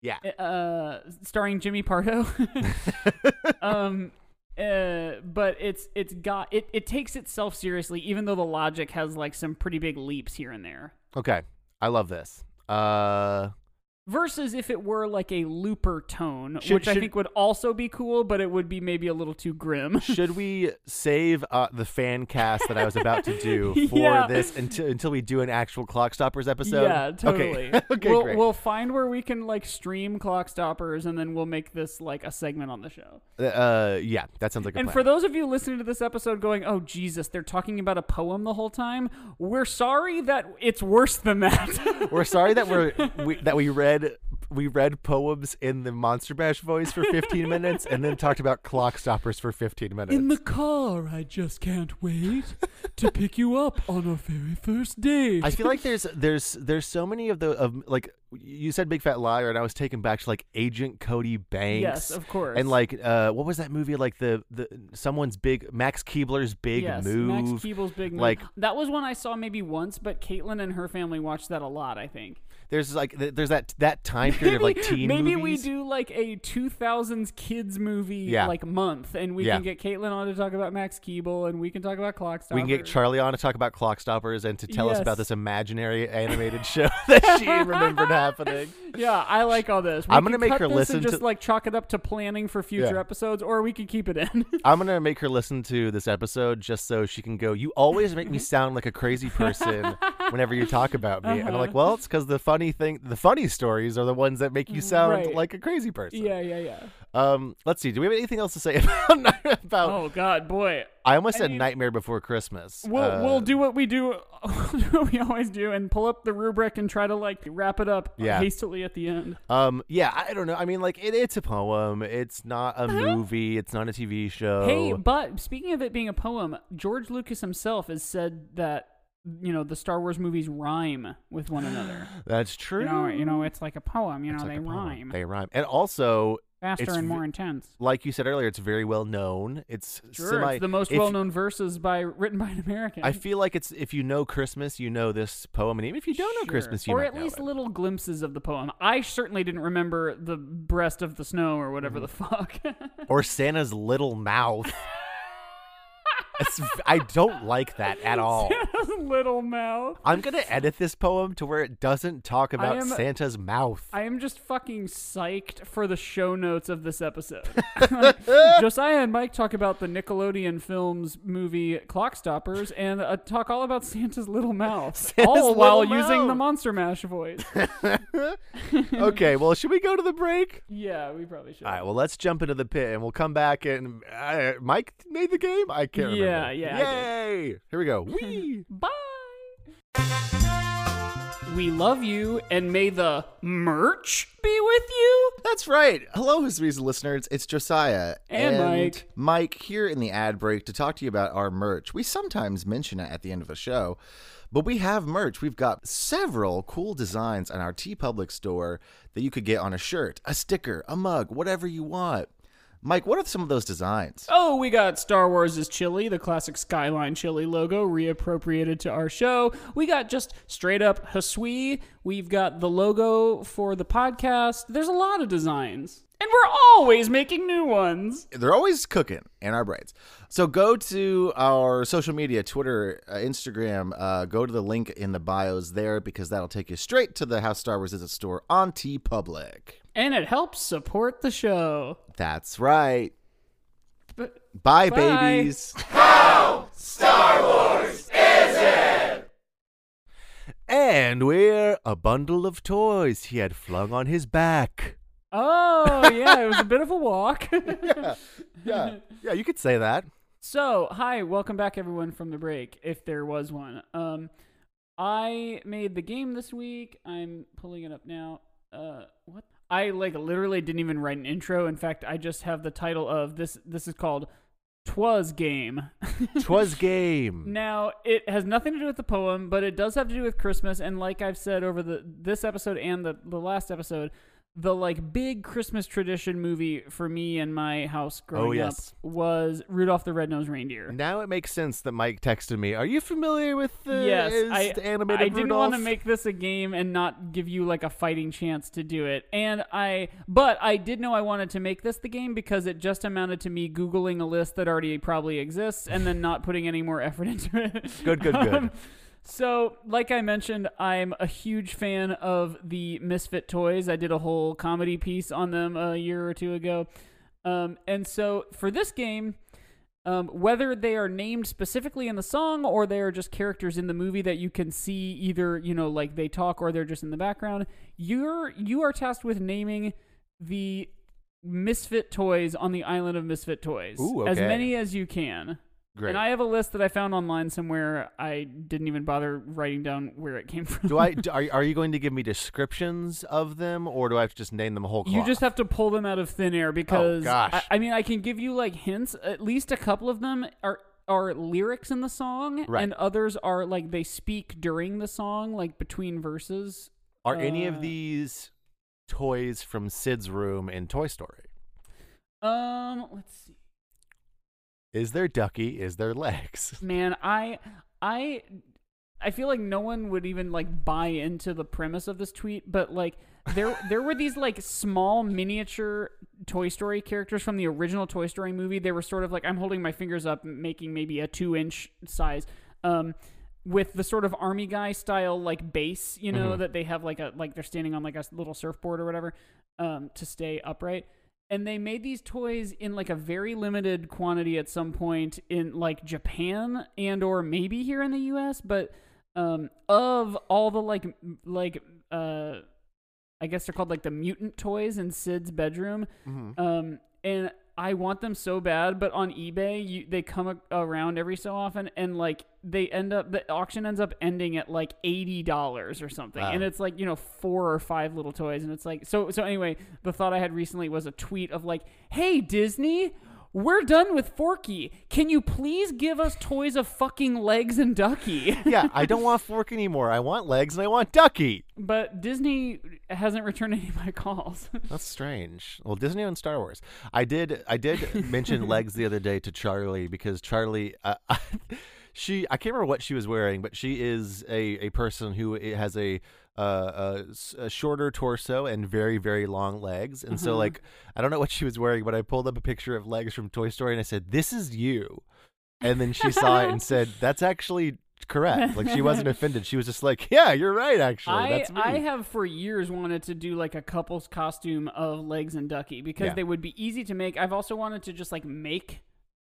Yeah. Uh, starring Jimmy Pardo. um. Uh, but it's it's got it. It takes itself seriously, even though the logic has like some pretty big leaps here and there. Okay, I love this. Uh, Versus if it were like a looper tone, Should- which I think would also be cool, but it would be maybe a little too grim. should we save uh, the fan cast that I was about to do for Yeah. this until until we do an actual Clock Stoppers episode? Yeah, totally. Okay, okay we'll, great. we'll find where we can like stream clock stoppers, and then we'll make this like a segment on the show. uh, yeah, that sounds like a And plan. for those of you listening to this episode, going, "Oh Jesus, they're talking about a poem the whole time," we're sorry that it's worse than that. we're sorry that we're we, that we read we read poems in the Monster Mash voice for 15 minutes and then talked about Clock Stoppers for 15 minutes. In the car, I just can't wait to pick you up on our very first date. I feel like there's there's there's so many of the of like you said Big Fat Liar and I was taken back to like Agent Cody Banks. yes, of course. And like uh what was that movie like the the someone's big Max Keebler's big yes, move. Max Keeble's big move. like- that was one I saw maybe once, but Caitlin and her family watched that a lot. I think. There's like there's that that time period of like teen maybe movies. we do like a 2000s kids movie Yeah. like month, and we Yeah. can get Caitlin on to talk about Max Keeble, and we can talk about Clock We can get Charlie on to talk about Clock Stoppers and to tell us about this imaginary animated show that she remembered happening. Yeah, I like all this. We I'm gonna make her listen and to- just like chalk it up to planning for future Yeah. episodes, or we could keep it in. I'm gonna make her listen to this episode just so she can go. You always make me sound like a crazy person whenever you talk about me, and I'm like, uh-huh. well, it's because the funny thing, the funny stories are the ones that make you sound Right. like a crazy person. yeah, yeah, yeah. Um, let's see. Do we have anything else to say about? about Oh God, boy, I almost I said mean- Nightmare Before Christmas. We'll Uh, we'll do what we do, we'll do what we always do, and pull up the rubric and try to like wrap it up Yeah. hastily at the end. Um, yeah, I don't know. I mean, like, it, it's a poem. It's not a movie. It's not a TV show. Hey, but speaking of it being a poem, George Lucas himself has said that you know the Star Wars movies rhyme with one another. that's true. you know, you know, it's like a poem. You know, like they rhyme. They rhyme. And also, faster It's and more intense. Like you said earlier, it's very well known. It's Sure, semi. it's the most if- well-known verses by written by an American. I feel like it's if you know Christmas, you know this poem, and even if you don't know Christmas, you know or at least it. little glimpses of the poem. I certainly didn't remember the breast of the snow or whatever Mm-hmm. the fuck. or Santa's little mouth. I don't like that at all. Santa's little mouth. I'm gonna edit this poem to where it doesn't talk about am- Santa's mouth. I am just fucking psyched for the show notes of this episode. Josiah and Mike talk about the Nickelodeon films movie Clock Stoppers and uh, talk all about Santa's little mouth, Santa's all while little using the. Monster Mash voice. okay, well, should we go to the break? yeah, we probably should. All right, well, let's jump into the pit, and we'll come back. And uh, Mike made the game. I can't remember. Yeah, yeah, Yay! Here we go. Whee! Bye. We love you, and may the merch be with you. That's right. Hello, Hisweezy listeners. It's Josiah And Mike. Mike here in the ad break to talk to you about our merch. We sometimes mention it at the end of a show, but we have merch. We've got several cool designs on our TeePublic store that you could get on a shirt, a sticker, a mug, whatever you want. Mike, what are some of those designs? Oh, we got Star Wars' chili, the classic Skyline chili logo, reappropriated to our show. We got just straight up Hasui. We've got the logo for the podcast. There's a lot of designs. And we're always making new ones. They're always cooking in our brains. So go to our social media Twitter, uh, Instagram, uh, go to the link in the bios there because that'll take you straight to the House Star Wars Is a store on TeePublic. And it helps support the show. That's right. But Bye, Bye. babies. How Star Wars is it? And we're a bundle of toys he had flung on his back. oh, yeah, it was a bit of a walk. yeah, Yeah. Yeah, you could say that. So, hi, welcome back everyone from the break, if there was one. Um, I made the game this week. I'm pulling it up now. Uh, what? I like literally didn't even write an intro. In fact, I just have the title of this. This is called "Twas Game." Twas game. Now, it has nothing to do with the poem, but it does have to do with Christmas. And like I've said over the this episode and the the last episode, the like big Christmas tradition movie for me and my house growing Oh, yes. up was Rudolph the Red-Nosed Reindeer. Now it makes sense that Mike texted me. Are you familiar with the yes, I, animated I didn't want to make this a game and not give you like a fighting chance to do it. And I, but I did know I wanted to make this the game because it just amounted to me googling a list that already probably exists and then not putting any more effort into it. Good, good, good. Um, so, like I mentioned, I'm a huge fan of the Misfit toys. I did a whole comedy piece on them a year or two ago. Um, and so, for this game, um, whether they are named specifically in the song or they are just characters in the movie that you can see either you know like they talk or they're just in the background you're you are tasked with naming the misfit toys on the island of misfit toys Ooh, as many as you can Great. and i have a list that i found online somewhere i didn't even bother writing down where it came from do I? Are, are you going to give me descriptions of them, or do I have to just name them a whole? You just have to pull them out of thin air because Oh, gosh. I, I mean I can give you like hints. At least a couple of them are are lyrics in the song, Right. and others are like they speak during the song, like between verses. Are any uh, of these toys from Sid's room in Toy Story? Um, let's see. Is there Ducky? Is there legs? Man, I I I feel like no one would even like buy into the premise of this tweet, but like there there were these like small miniature Toy Story characters from the original Toy Story movie. They were sort of like I'm holding my fingers up, making maybe a two inch size. Um with the sort of army guy style like base, you know, Mhm. that they have like a like they're standing on like a little surfboard or whatever, um, to stay upright. And they made these toys in like a very limited quantity at some point in like Japan and or maybe here in the US, but um of all the like like uh I guess they're called like the mutant toys in Sid's bedroom. Mhm. Um, and I want them so bad, but on eBay, you, they come a- around every so often, and like they end up, the auction ends up ending at like eighty dollars or something, Wow. and it's like you know four or five little toys, and it's like so. So anyway, the thought I had recently was a tweet of like, "Hey Disney." We're done with Forky. Can you please give us toys of fucking legs and Ducky? yeah, I don't want Fork anymore. I want legs and I want Ducky. but Disney hasn't returned any of my calls. That's strange. Well, Disney and Star Wars. I did. I did mention legs the other day to Charlie because Charlie, uh, she. I can't remember what she was wearing, but she is a a person who has a. Uh, a, s- a shorter torso and very very long legs and so like i don't know what she was wearing but i pulled up a picture of legs from toy story and i said this is you and then she saw it and said that's actually correct like she wasn't offended she was just like yeah you're right actually I that's me I have for years wanted to do like a couple's costume of legs and Ducky because Yeah. they would be easy to make. I've also wanted to just like make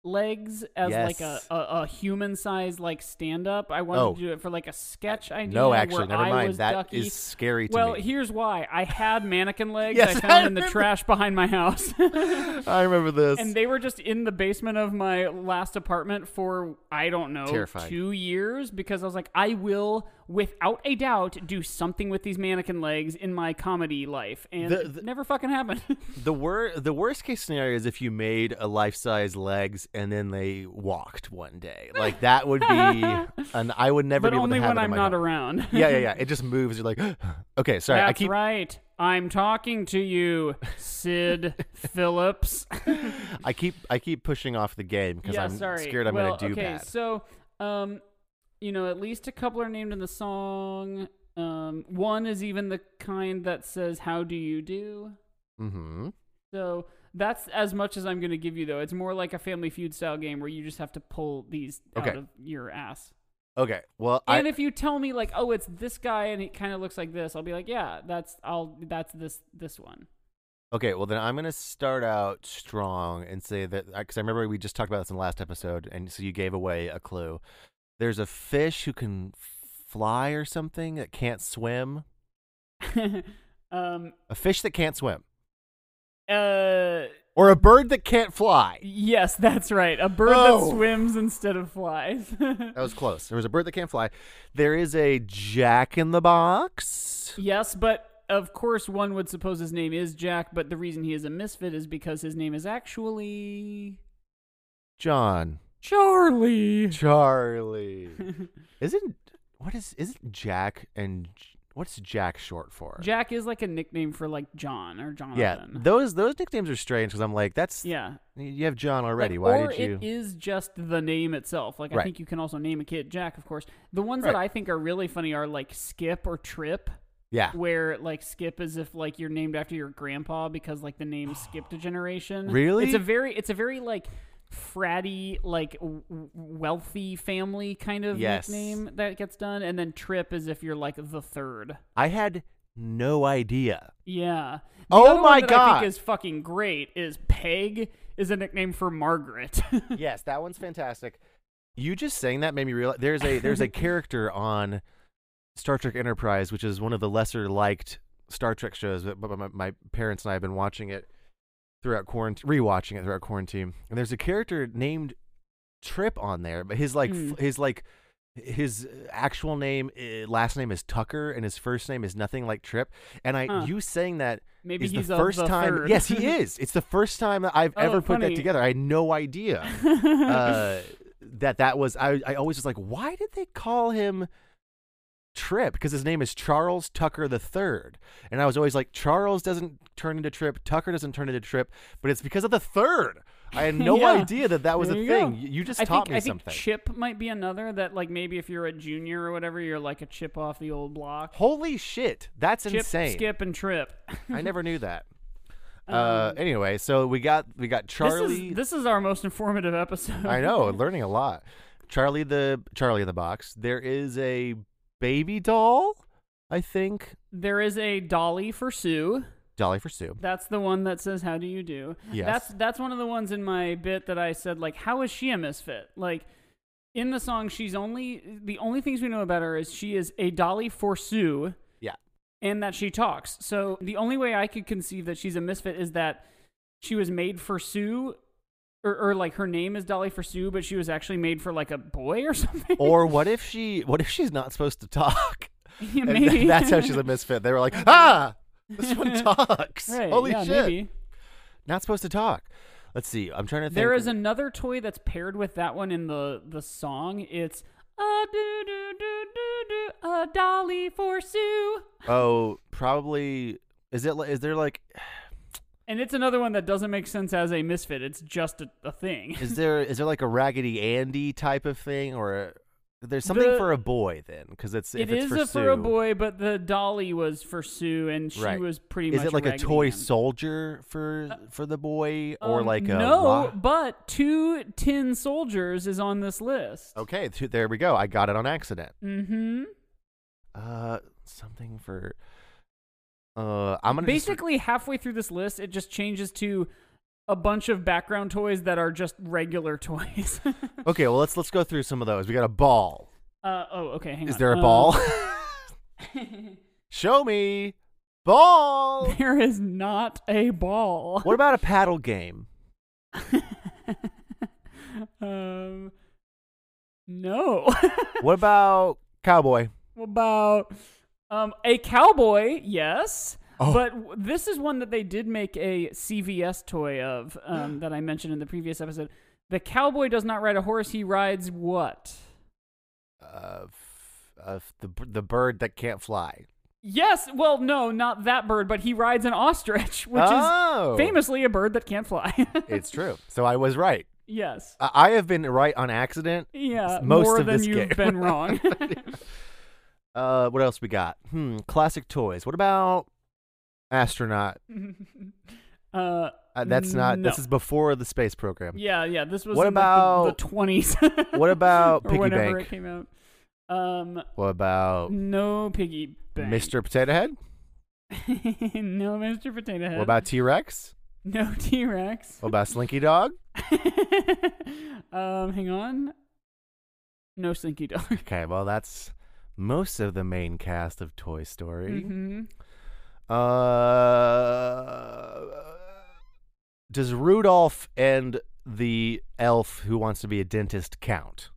legs as like a, a, a human size like stand up. I wanted Oh. to do it for like a sketch idea. no actually where never I mind was That is Ducky. scary to well, me here's why. I had mannequin legs Yes, I I found in the remember. trash behind my house. I remember this. and they were just in the basement of my last apartment for I don't know Terrifying. two years because I was like, I will without a doubt do something with these mannequin legs in my comedy life, and The- it the- never fucking happened. the wor- the worst case scenario is if you made a life size legs and then they walked one day. Like that would be, and I would never but be able only to have when it I'm not home. around. Yeah, yeah, yeah. It just moves. You're like, okay, sorry. That's I keep right. I'm talking to you, Sid Phillips. I keep I keep pushing off the game because yeah, I'm sorry. scared I'm well, gonna do okay, bad. so um, you know, at least a couple are named in the song. Um, one is even the kind that says "How do you do." mm-hmm. So that's as much as I'm going to give you, though. It's more like a Family Feud style game where you just have to pull these Okay. out of your ass. Okay. Well, And I if you tell me like, oh, it's this guy and it kind of looks like this, I'll be like, yeah, that's I'll that's this this one. okay. Well, then I'm gonna start out strong and say that because I remember we just talked about this in the last episode, and so you gave away a clue. There's a fish who can fly or something that can't swim. um. A fish that can't swim. Uh. Or a bird that can't fly. Yes, that's right. A bird Oh. that swims instead of flies. That was close. There was a bird that can't fly. There is a Jack in the Box. yes, but of course one would suppose his name is Jack, but the reason he is a misfit is because his name is actually John. Charlie. Charlie. Isn't what is isn't Jack and what's Jack short for? Jack is like a nickname for like John or Jonathan. yeah, those those nicknames are strange because I'm like, that's yeah. you have John already. Like, Why did you? it is just the name itself. Like I think you can also name a kid Jack, of course. The ones that I think are really funny are like Skip or Trip, yeah, where like Skip is if like you're named after your grandpa because like the name skipped a generation. Really? It's a very it's a very like fratty like w- w- wealthy family kind of Yes. nickname that gets done and then trip is if you're like the third I had no idea. yeah The Oh other one my that I God. think is fucking great is peg is a nickname for margaret yes, that one's fantastic. You just saying that made me realize there's a there's a character on Star Trek Enterprise, which is one of the lesser liked Star Trek shows, but but my, my parents and I have been watching it throughout quarantine, rewatching it throughout quarantine. And there's a character named Trip on there, but his like Hmm. f- his like his actual name, uh, last name is Tucker, and his first name is nothing like Trip. And I, Huh. you saying that maybe is he's the first the time. third. Yes, he is. It's the first time that I've Oh, ever put that together. I had no idea uh, that that was. I I always was like, why did they call him Trip? Because his name is Charles Tucker the Third, and I was always like, Charles doesn't turn into Trip, Tucker doesn't turn into Trip, but it's because of the third. I had no Yeah. idea that that was There a you thing. go. You just I taught think, me I think something. Chip might be another that like maybe if you're a junior or whatever, you're like a chip off the old block. Holy shit, that's Chip, insane! skip, and trip. I never knew that. Uh, Um, anyway, so we got we got Charlie. This is, this is our most informative episode. I know, learning a lot. Charlie the Charlie in the box. There is a baby doll, I think. There is a dolly for Sue. Dolly for Sue. That's the one that says "How do you do?" Yes. That's that's one of the ones in my bit that I said like, "How is she a misfit?" Like in the song, she's only the only things we know about her is she is a dolly for Sue. Yeah. and that she talks. So the only way I could conceive that she's a misfit is that she was made for Sue, or, or like her name is Dolly for Sue, but she was actually made for like a boy or something. Or what if she what if she's not supposed to talk? Yeah, maybe that's how she's a misfit. They were like, ah, this one talks. Right, Holy yeah, shit. Maybe. Not supposed to talk. Let's see. I'm trying to think. There is another toy that's paired with that one in the the song. It's a do do do do do a dolly for Sue, Oh, probably. Is it? Is there like? And it's another one that doesn't make sense as a misfit. It's just a, a thing. Is there? Is there like a Raggedy Andy type of thing, or a, there's something The- for a boy then? Because it's if It it's is for a for a Sue. boy, but the dolly was for Sue, and she Right. was pretty Is much. it like a Raggedy toy Ann. soldier for for the boy, or Um, like a no, but two tin soldiers is on this list. Okay, th- there we go. I got it on accident. Mm-hmm. Uh, something for. Uh, I'm gonna just- Basically, halfway through this list, it just changes to a bunch of background toys that are just regular toys. okay, well let's let's go through some of those. We got a ball. uh, oh, okay. Hang Is on. there a Um, ball? Show me ball. there is not a ball. What about a paddle game? um, no. What about cowboy? What about um a cowboy? Yes. Oh. But w- this is one that they did make a CVS toy of um, that I mentioned in the previous episode. The cowboy does not ride a horse; he rides what? Uh, f- uh, f- the b- the bird that can't fly. Yes, well, no, not that bird, but he rides an ostrich, which oh, is famously a bird that can't fly. It's true. So I was right. yes. I, I have been right on accident. Yeah, most more of than this you've game. been wrong. Uh, what else we got? Hmm, classic toys. What about astronaut? uh, Uh, that's not. This is before the space program. yeah, yeah. This was What in, like, the- about- the twenties. What about or piggy whenever bank? it came out? Um, What about no piggy bank. Mr. Potato Head? no, Mr. Potato Head. What about T Rex? no T Rex? What about Slinky Dog? um, hang on. No Slinky Dog. Okay, well that's most of the main cast of Toy Story. hmm Uh, does Rudolph and the elf who wants to be a dentist count?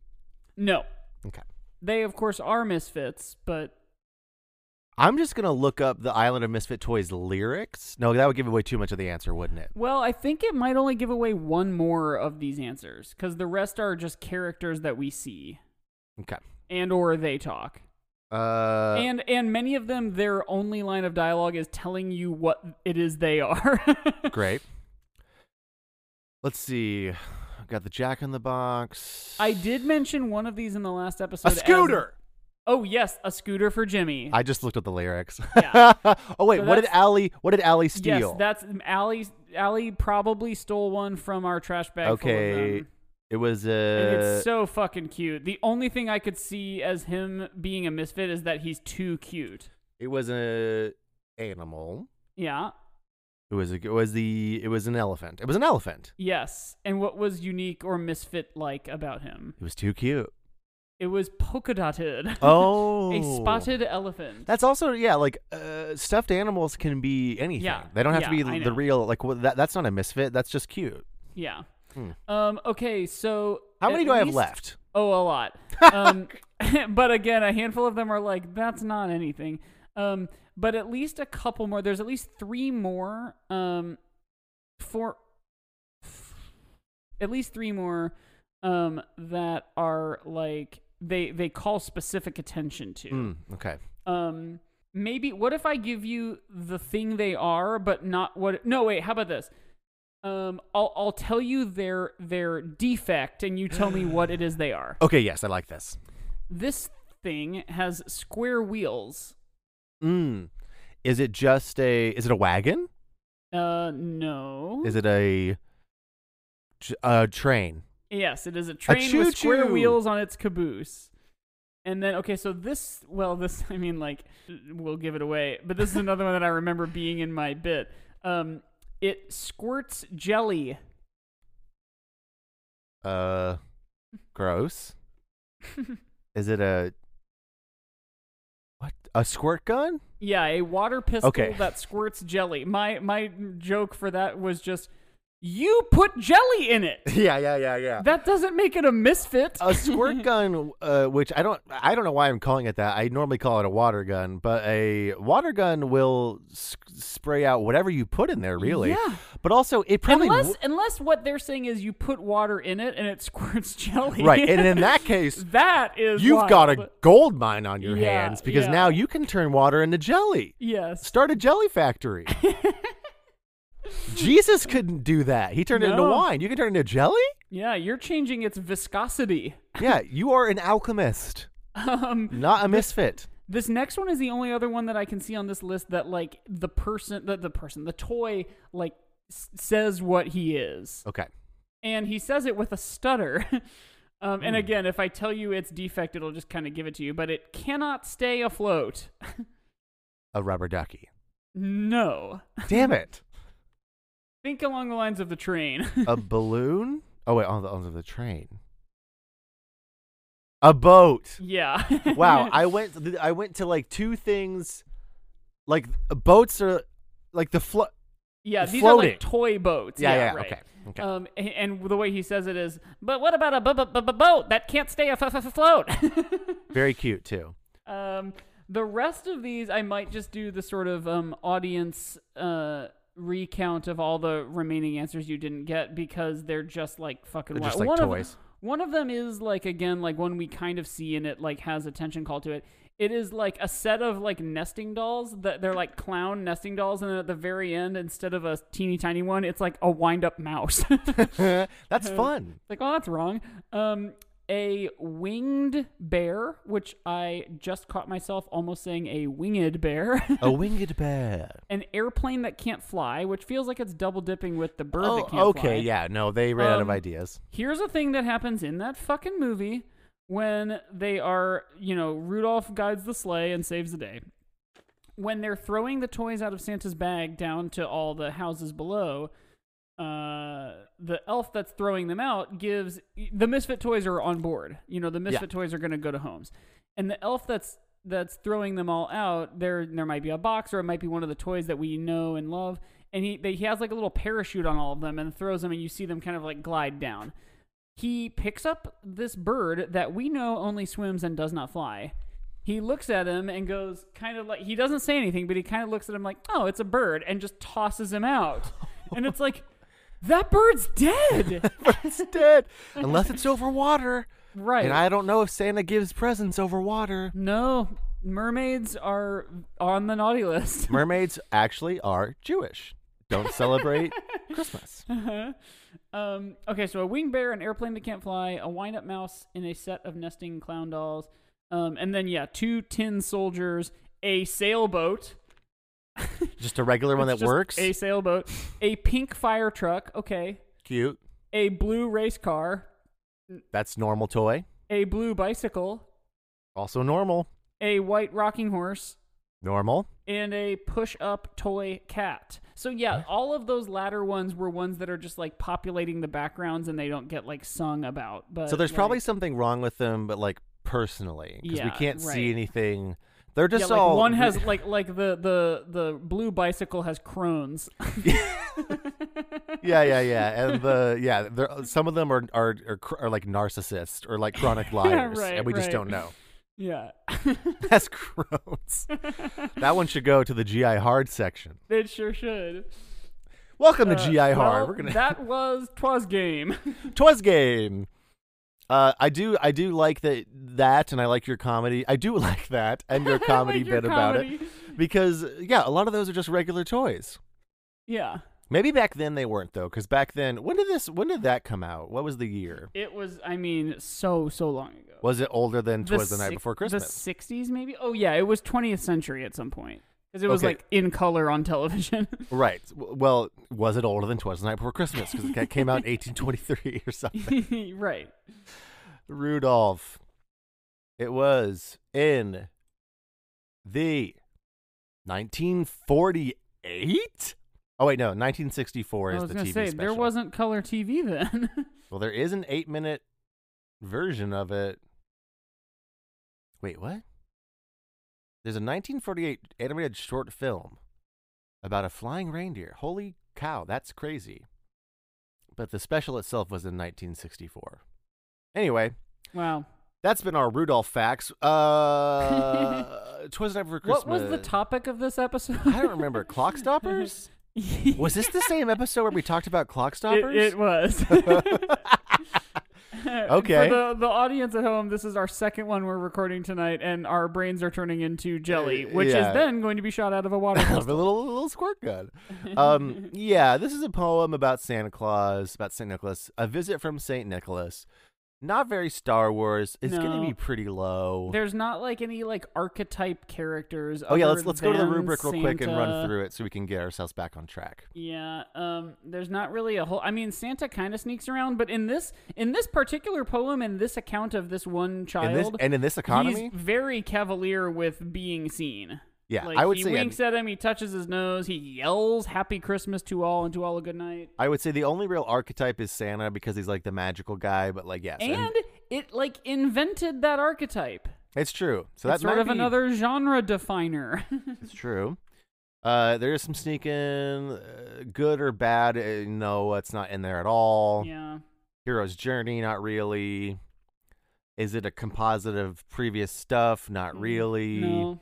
No. Okay. They, of course, are misfits, but I'm just gonna look up the Island of Misfit Toys lyrics. No, that would give away too much of the answer, wouldn't it? well, I think it might only give away one more of these answers because the rest are just characters that we see Okay. and or they talk. Uh, and and many of them, their only line of dialogue is telling you what it is they are. great. Let's see. i Got the Jack in the Box. I did mention one of these in the last episode. a as- scooter. oh yes, a scooter for Jimmy. I just looked at the lyrics. Yeah. oh wait, So what did Allie? What did Allie steal? Yes, that's Allie. Allie probably stole one from our trash bag. okay. It was uh. And it's so fucking cute. The only thing I could see as him being a misfit is that he's too cute. it was a animal. Yeah. It was a, it was the it was an elephant. It was an elephant. Yes. And what was unique or misfit like about him? It was too cute. It was polka dotted. Oh, a spotted elephant. That's also yeah, like uh, stuffed animals can be anything. Yeah, they don't have yeah, to be the real like what, that. That's not a misfit. That's just cute. yeah. Hmm. Um. Okay. So How many do I have left? Oh, a lot. Um, but again, a handful of them are like that's not anything. Um, but at least a couple more. There's at least three more. Um, for at least three more. Um, that are like they they call specific attention to. Mm, okay. Um, maybe what if I give you the thing they are, but not what? No, wait. How about this? Um, I'll I'll tell you their their defect, and you tell me what it is they are. Okay. Yes, I like this. This thing has square wheels. Mm. Is it just a? Is it a wagon? Uh, no. Is it a? A train? Yes, it is a train with square wheels on its caboose. And then, okay, so this, well, this, I mean, like, we'll give it away, but this is another one that I remember being in my bit. Um, it squirts jelly. Uh, gross. Is it a? What? A squirt gun? Yeah, a water pistol Okay. that squirts jelly. My my joke for that was just You put jelly in it. yeah, yeah, yeah, yeah. That doesn't make it a misfit. a squirt gun, uh, which I don't, I don't know why I'm calling it that. I normally call it a water gun, but a water gun will s- spray out whatever you put in there, really. Yeah. But also, it probably unless w- unless what they're saying is you put water in it and it squirts jelly. right, and in that case, that is you've got a gold mine on your Yeah, hands because yeah. now you can turn water into jelly. yes. Start a jelly factory. Jesus couldn't do that. He turned it into No. wine. You can turn it into jelly? Yeah, you're changing its viscosity. Yeah, you are an alchemist, Um, not a misfit. This next one is the only other one that I can see on this list that like the person, the, the person, the toy, like s- says what he is, Okay. and he says it with a stutter. um, Hmm. and again, if I tell you its defect, it'll just kind of give it to you. But it cannot stay afloat. A rubber ducky. no, Damn it. Think along the lines of the train. a balloon? Oh wait, on the on the train. A boat. yeah. Wow, I went I went to like two things like boats are like the flo- yeah. These are like toy boats. Yeah, yeah, right. okay. Okay. Um, a- and the way he says it is, but what about a bu- bu- bu- boat that can't stay af- af- afloat? Very cute too. Um, the rest of these, I might just do the sort of um, audience uh, recount of all the remaining answers you didn't get because they're just like fucking They're just like one toys. Of, one of them is like again like one we kind of see and it like has attention call to it. It is like a set of like nesting dolls that they're like clown nesting dolls, and then at the very end, instead of a teeny tiny one, it's like a wind up mouse. That's fun. like, oh, that's wrong. Um, a winged bear, which I just caught myself almost saying a winged bear. A winged bear. An airplane that can't fly, which feels like it's double dipping with the bird Oh, that can't okay, fly. yeah. No, they ran out of Um, ideas. Here's a thing that happens in that fucking movie when they are, you know, Rudolph guides the sleigh and saves the day. When they're throwing the toys out of Santa's bag down to all the houses below, uh, the elf that's throwing them out gives the misfit toys are on board. You know, the misfit toys are going to go to homes, and the elf that's that's throwing them all out. There, there might be a box, or it might be one of the toys that we know and love. And he they, he has like a little parachute on all of them, and throws them, and you see them kind of like glide down. He picks up this bird that we know only swims and does not fly. He looks at him and goes, kind of like, he doesn't say anything, but he kind of looks at him like, oh, it's a bird, and just tosses him out. and it's like, that bird's dead. it's dead unless it's over water. right. And I don't know if Santa gives presents over water. no, mermaids are on the naughty list. Mermaids actually are Jewish. Don't celebrate Christmas. um, okay, so a winged bear, an airplane that can't fly, a wind up mouse in a set of nesting clown dolls, um, and then, yeah, two tin soldiers, a sailboat. Just a regular one that works. A sailboat, a pink fire truck, okay, Cute. a blue race car, That's normal toy. a blue bicycle, Also normal. a white rocking horse, Normal. and a push up toy cat. So yeah, all of those latter ones were ones that are just like populating the backgrounds and they don't get like sung about. But So there's like, probably something wrong with them, but like personally, because we can't right. see anything. They're just yeah, like all one has like like the the the blue bicycle has crones. yeah, yeah, yeah, and the yeah, there some of them are are are, are like narcissists or like chronic liars, right, and we just don't know. yeah, That's gross. that one should go to the GI hard section. it sure should. Welcome to Uh, GI hard. well, We're gonna That was twas game. Twas game. Uh, I do, I do like that, that, and I like your comedy. I do like that and your comedy Like your bit about comedy. it because, yeah, a lot of those are just regular toys. Yeah, Maybe back then they weren't though, because back then, when did this, when did that come out? What was the year? it was. I mean, so so long ago. Was it older than Twas the, Night six- Before Christmas? The 60s, maybe? Oh, yeah, it was 20th century at some point. Because it was Okay. like in color on television. Right. Well, was it older than Twas the Night Before Christmas? Because it came out in 1823 or something. right. Rudolph. It was in the 1948. Oh wait, no, 1964 I is the TV say, special. there wasn't color TV then. Well, there is an eight-minute version of it. Wait, what? There's a 1948 animated short film about a flying reindeer. Holy cow, that's crazy. but the special itself was in 1964. Anyway, Wow. that's been our Rudolph facts. Uh, Twas Never Christmas. What was the topic of this episode? I don't remember. Clock stoppers? Was this the same episode where we talked about clock stoppers? It, it was. Okay. For the, the audience at home, this is our second one we're recording tonight, and our brains are turning into jelly, Uh, which yeah. is then going to be shot out of a water Of a little little squirt gun. Um, yeah, this is a poem about Santa Claus, about Saint Nicholas. A visit from Saint Nicholas. Not very Star Wars. It's gonna be pretty low. There's not like any like archetype characters. oh yeah, other let's let's go to the than rubric real quick and run through it so we can get ourselves back on track. Yeah, um, there's not really a whole. I mean, Santa kind of sneaks around, but in this in this particular poem, in this account of this one In child, this and in this economy, he's very cavalier with being seen. Yeah, Like, I would he say winks at him, he touches his nose, he yells "Happy Christmas" to all and to all a good night. I would say the only real archetype is Santa because he's like the magical guy. But like yes, And it like invented that archetype. it's true. So that's sort of another genre definer. It's true. Uh, there is some sneaking, uh, good or bad. Uh, no, it's not in there at all. yeah. Hero's Journey, not really. Is it a composite of previous stuff? Not really. Mm, No.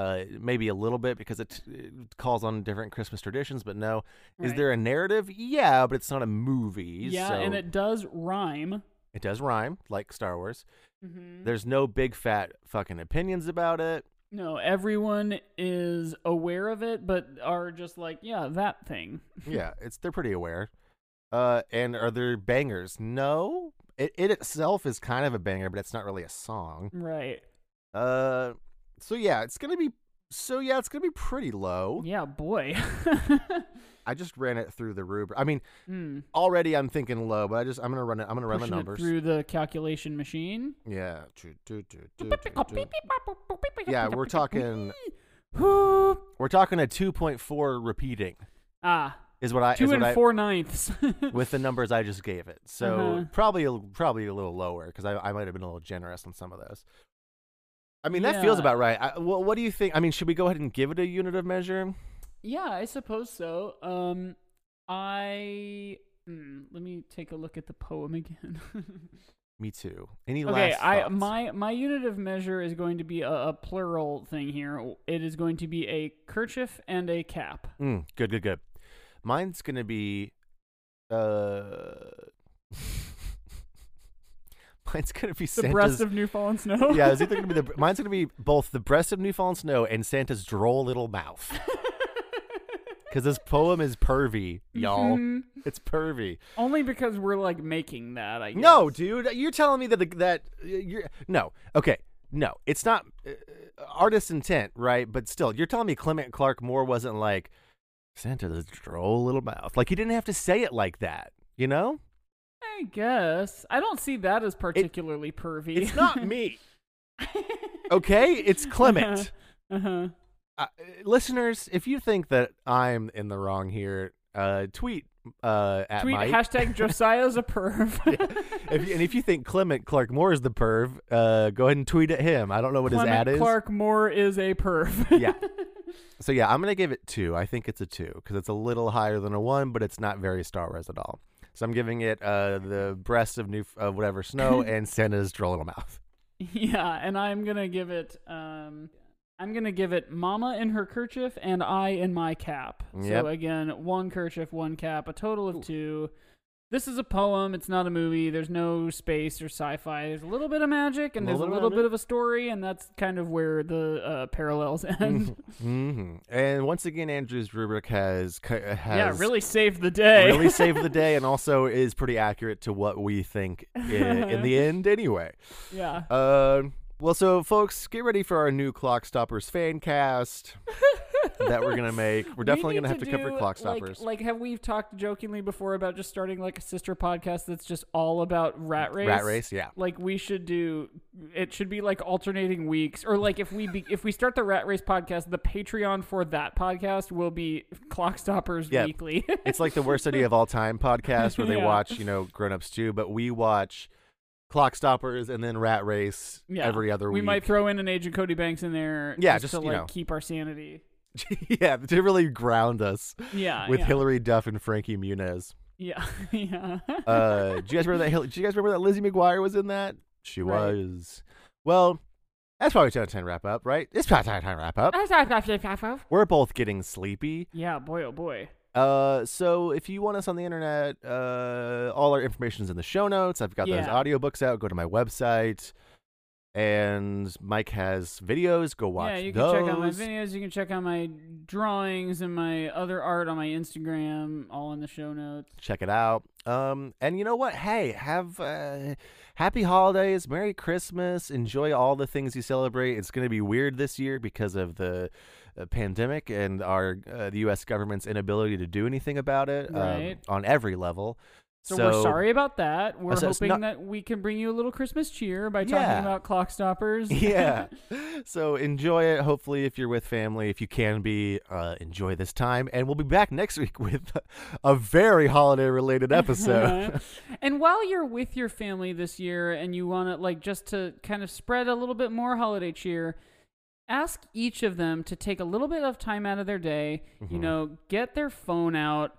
Uh, maybe a little bit because it, it calls on different Christmas traditions, but no. Is there a narrative? Yeah, but it's not a movie. Yeah, so and it does rhyme. it does rhyme like Star Wars. Mm-hmm. There's no big fat fucking opinions about it. No, everyone is aware of it, but are just like, yeah, that thing. yeah, it's they're pretty aware. Uh, and are there bangers? No. It it itself is kind of a banger, but it's not really a song. Right. Uh, so yeah, it's gonna be. So yeah, it's gonna be pretty low. Yeah, boy. I just ran it through the rubric. I mean, Hmm. already I'm thinking low, but I just I'm gonna run it. I'm gonna run the Pushing it numbers. through the calculation machine. Yeah. Yeah, we're talking. We're talking a 2.4 repeating Ah. is what I two is and what I, four ninths. with the numbers I just gave it. So Uh-huh. probably a, probably a little lower because I, I might have been a little generous on some of those. I mean, that feels about right. I, well, what do you think? I mean, should we go ahead and give it a unit of measure? yeah, I suppose so. Um, I hmm, let me take a look at the poem again. Me too. Any okay, last I my my unit of measure is going to be a, a plural thing here. It is going to be a kerchief and a cap. Mm, good, good, good. Mine's gonna be, uh, mine's gonna be The Santa's. breast of new fallen snow. yeah, it's either gonna be the. Mine's gonna be both the breast of new fallen snow and Santa's droll little mouth. Because this poem is pervy, y'all. Mhm. It's pervy. Only because we're like making that. I guess. No, dude, you're telling me that the, that you're no. Okay, no, it's not uh, artist intent, right? But still, you're telling me Clement Clarke Moore wasn't like Santa's droll little mouth. Like he didn't have to say it like that, you know? I guess I don't see that as particularly pervy. It's not me. Okay, it's Clement. Uh huh. uh, listeners, if you think that I'm in the wrong here, uh, tweet uh, at Tweet Mike. hashtag Josiah's a perv. if you, and if you think Clement Clarke Moore is the perv, uh, go ahead and tweet at him. I don't know what his ad Clement is. Clarke Moore is a perv. Yeah. So yeah, I'm gonna give it two. I think it's a two because it's a little higher than a one, but it's not very Star Wars at all. So I'm giving it uh, the breast of new of whatever snow and Santa's droll little mouth. yeah, and I'm gonna give it. Um, I'm gonna give it Mama in her kerchief and I in my cap. Yep. So again, one kerchief, one cap, a total of two. This is a poem. It's not a movie. There's no space or sci-fi. There's a little bit of magic and there's a little bit of a story, and that's kind of where the uh, parallels end. hmm And once again, Andrew's rubric has has yeah, really saved the day. really saved the day, and also is pretty accurate to what we think i- in the end. Anyway, yeah. uh, well, so folks, get ready for our new Clock Stoppers fan cast that we're gonna make. We're definitely gonna have to to cover do, Clock like- Stoppers. Like, have we talked jokingly before about just starting like a sister podcast that's just all about rat race? Rat race, yeah. Like we should do. It should be like alternating weeks, or like if we be, if we start the rat race podcast, the Patreon for that podcast will be Clock Stoppers Yeah. Weekly. It's like the worst idea of all time podcast where they Yeah. watch, you know, grown ups too, but we watch Clock Stoppers and then Rat Race Yeah. every other we week. We might throw in an Agent Cody Banks in there. Yeah, just, just, to like know. keep our sanity. yeah, to really ground us Yeah, with yeah. Hilary Duff and Frankie Muniz. Yeah, yeah. Uh, do you guys remember that? Hill- Do you guys remember that Lizzie McGuire was in that? She Right. was. Well, that's probably time to wrap up, right? It's probably time to wrap up. We're both getting sleepy. yeah, boy, oh boy. Uh, so if you want us on the internet, uh, all our information is in the show notes. I've got those Yeah. audiobooks out. Go to my website. And Mike has videos. Go watch yeah, you can those. check out my videos. You can check out my drawings and my other art on my Instagram, all in the show notes. check it out. Um, and you know what? Hey, have uh, happy holidays, Merry Christmas. Enjoy all the things you celebrate. It's going to be weird this year because of the uh, pandemic and our uh, the U.S. government's inability to do anything about it um, on every level. So, we're sorry about that. We're So hoping not- that we can bring you a little Christmas cheer by talking Yeah. about clock stoppers. yeah. So enjoy it. Hopefully, if you're with family, if you can be, uh, enjoy this time. And we'll be back next week with a very holiday related episode. and while you're with your family this year and you want to like just to kind of spread a little bit more holiday cheer, ask each of them to take a little bit of time out of their day, you Mhm. know, get their phone out,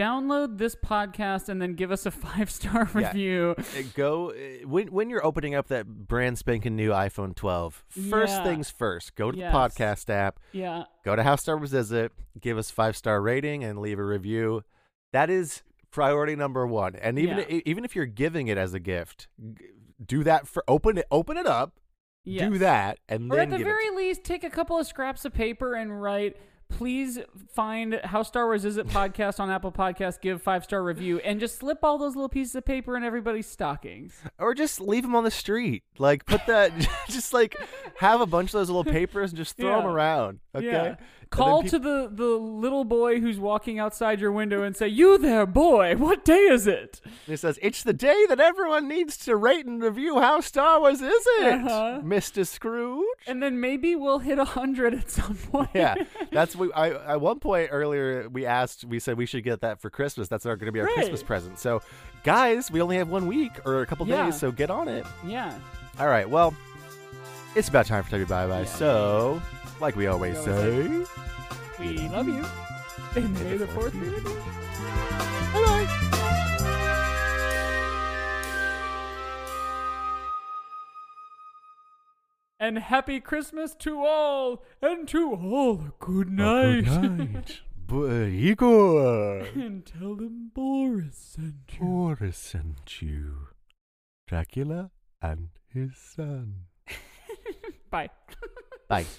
download this podcast and then give us a 5-star Yeah. Uh, review. go uh, when when you're opening up that brand spanking new iPhone 12. First Yeah. things first, go to Yes. the podcast app, Yeah. go to How Star Is It, give us five star rating, and leave a review. That is priority number one. And even Yeah. even if you're giving it as a gift, do that for open it open it up, do that, and Or then at the very least, take a couple of scraps of paper and write. Please find How Star Wars Is It podcast on Apple Podcast, Give five star review and just slip all those little pieces of paper in everybody's stockings. or just leave them on the street. Like put that, just like have a bunch of those little papers and just throw them around. Okay. Yeah. Call peop- to the the little boy who's walking outside your window and say, "You there, boy? What day is it?" It says it's the day that everyone needs to rate and review how Star Wars is it, Uh-huh. Mister Scrooge. And then maybe we'll hit a hundred at some point. yeah, that's what I at one point earlier we asked. We said we should get that for Christmas. That's going to be our Right. Christmas present. So, guys, we only have one week or a couple Yeah. days, so get on it. yeah. All right. Well, it's about time for Tubby Bye Bye. Yeah. So, like we always We say, always We love you. And may the fourth be with you. bye bye. And happy Christmas to all, and to all a good night. A Good night. B- Igor. and tell them Boris sent you. Boris sent you. Dracula and his son. Bye. Bye.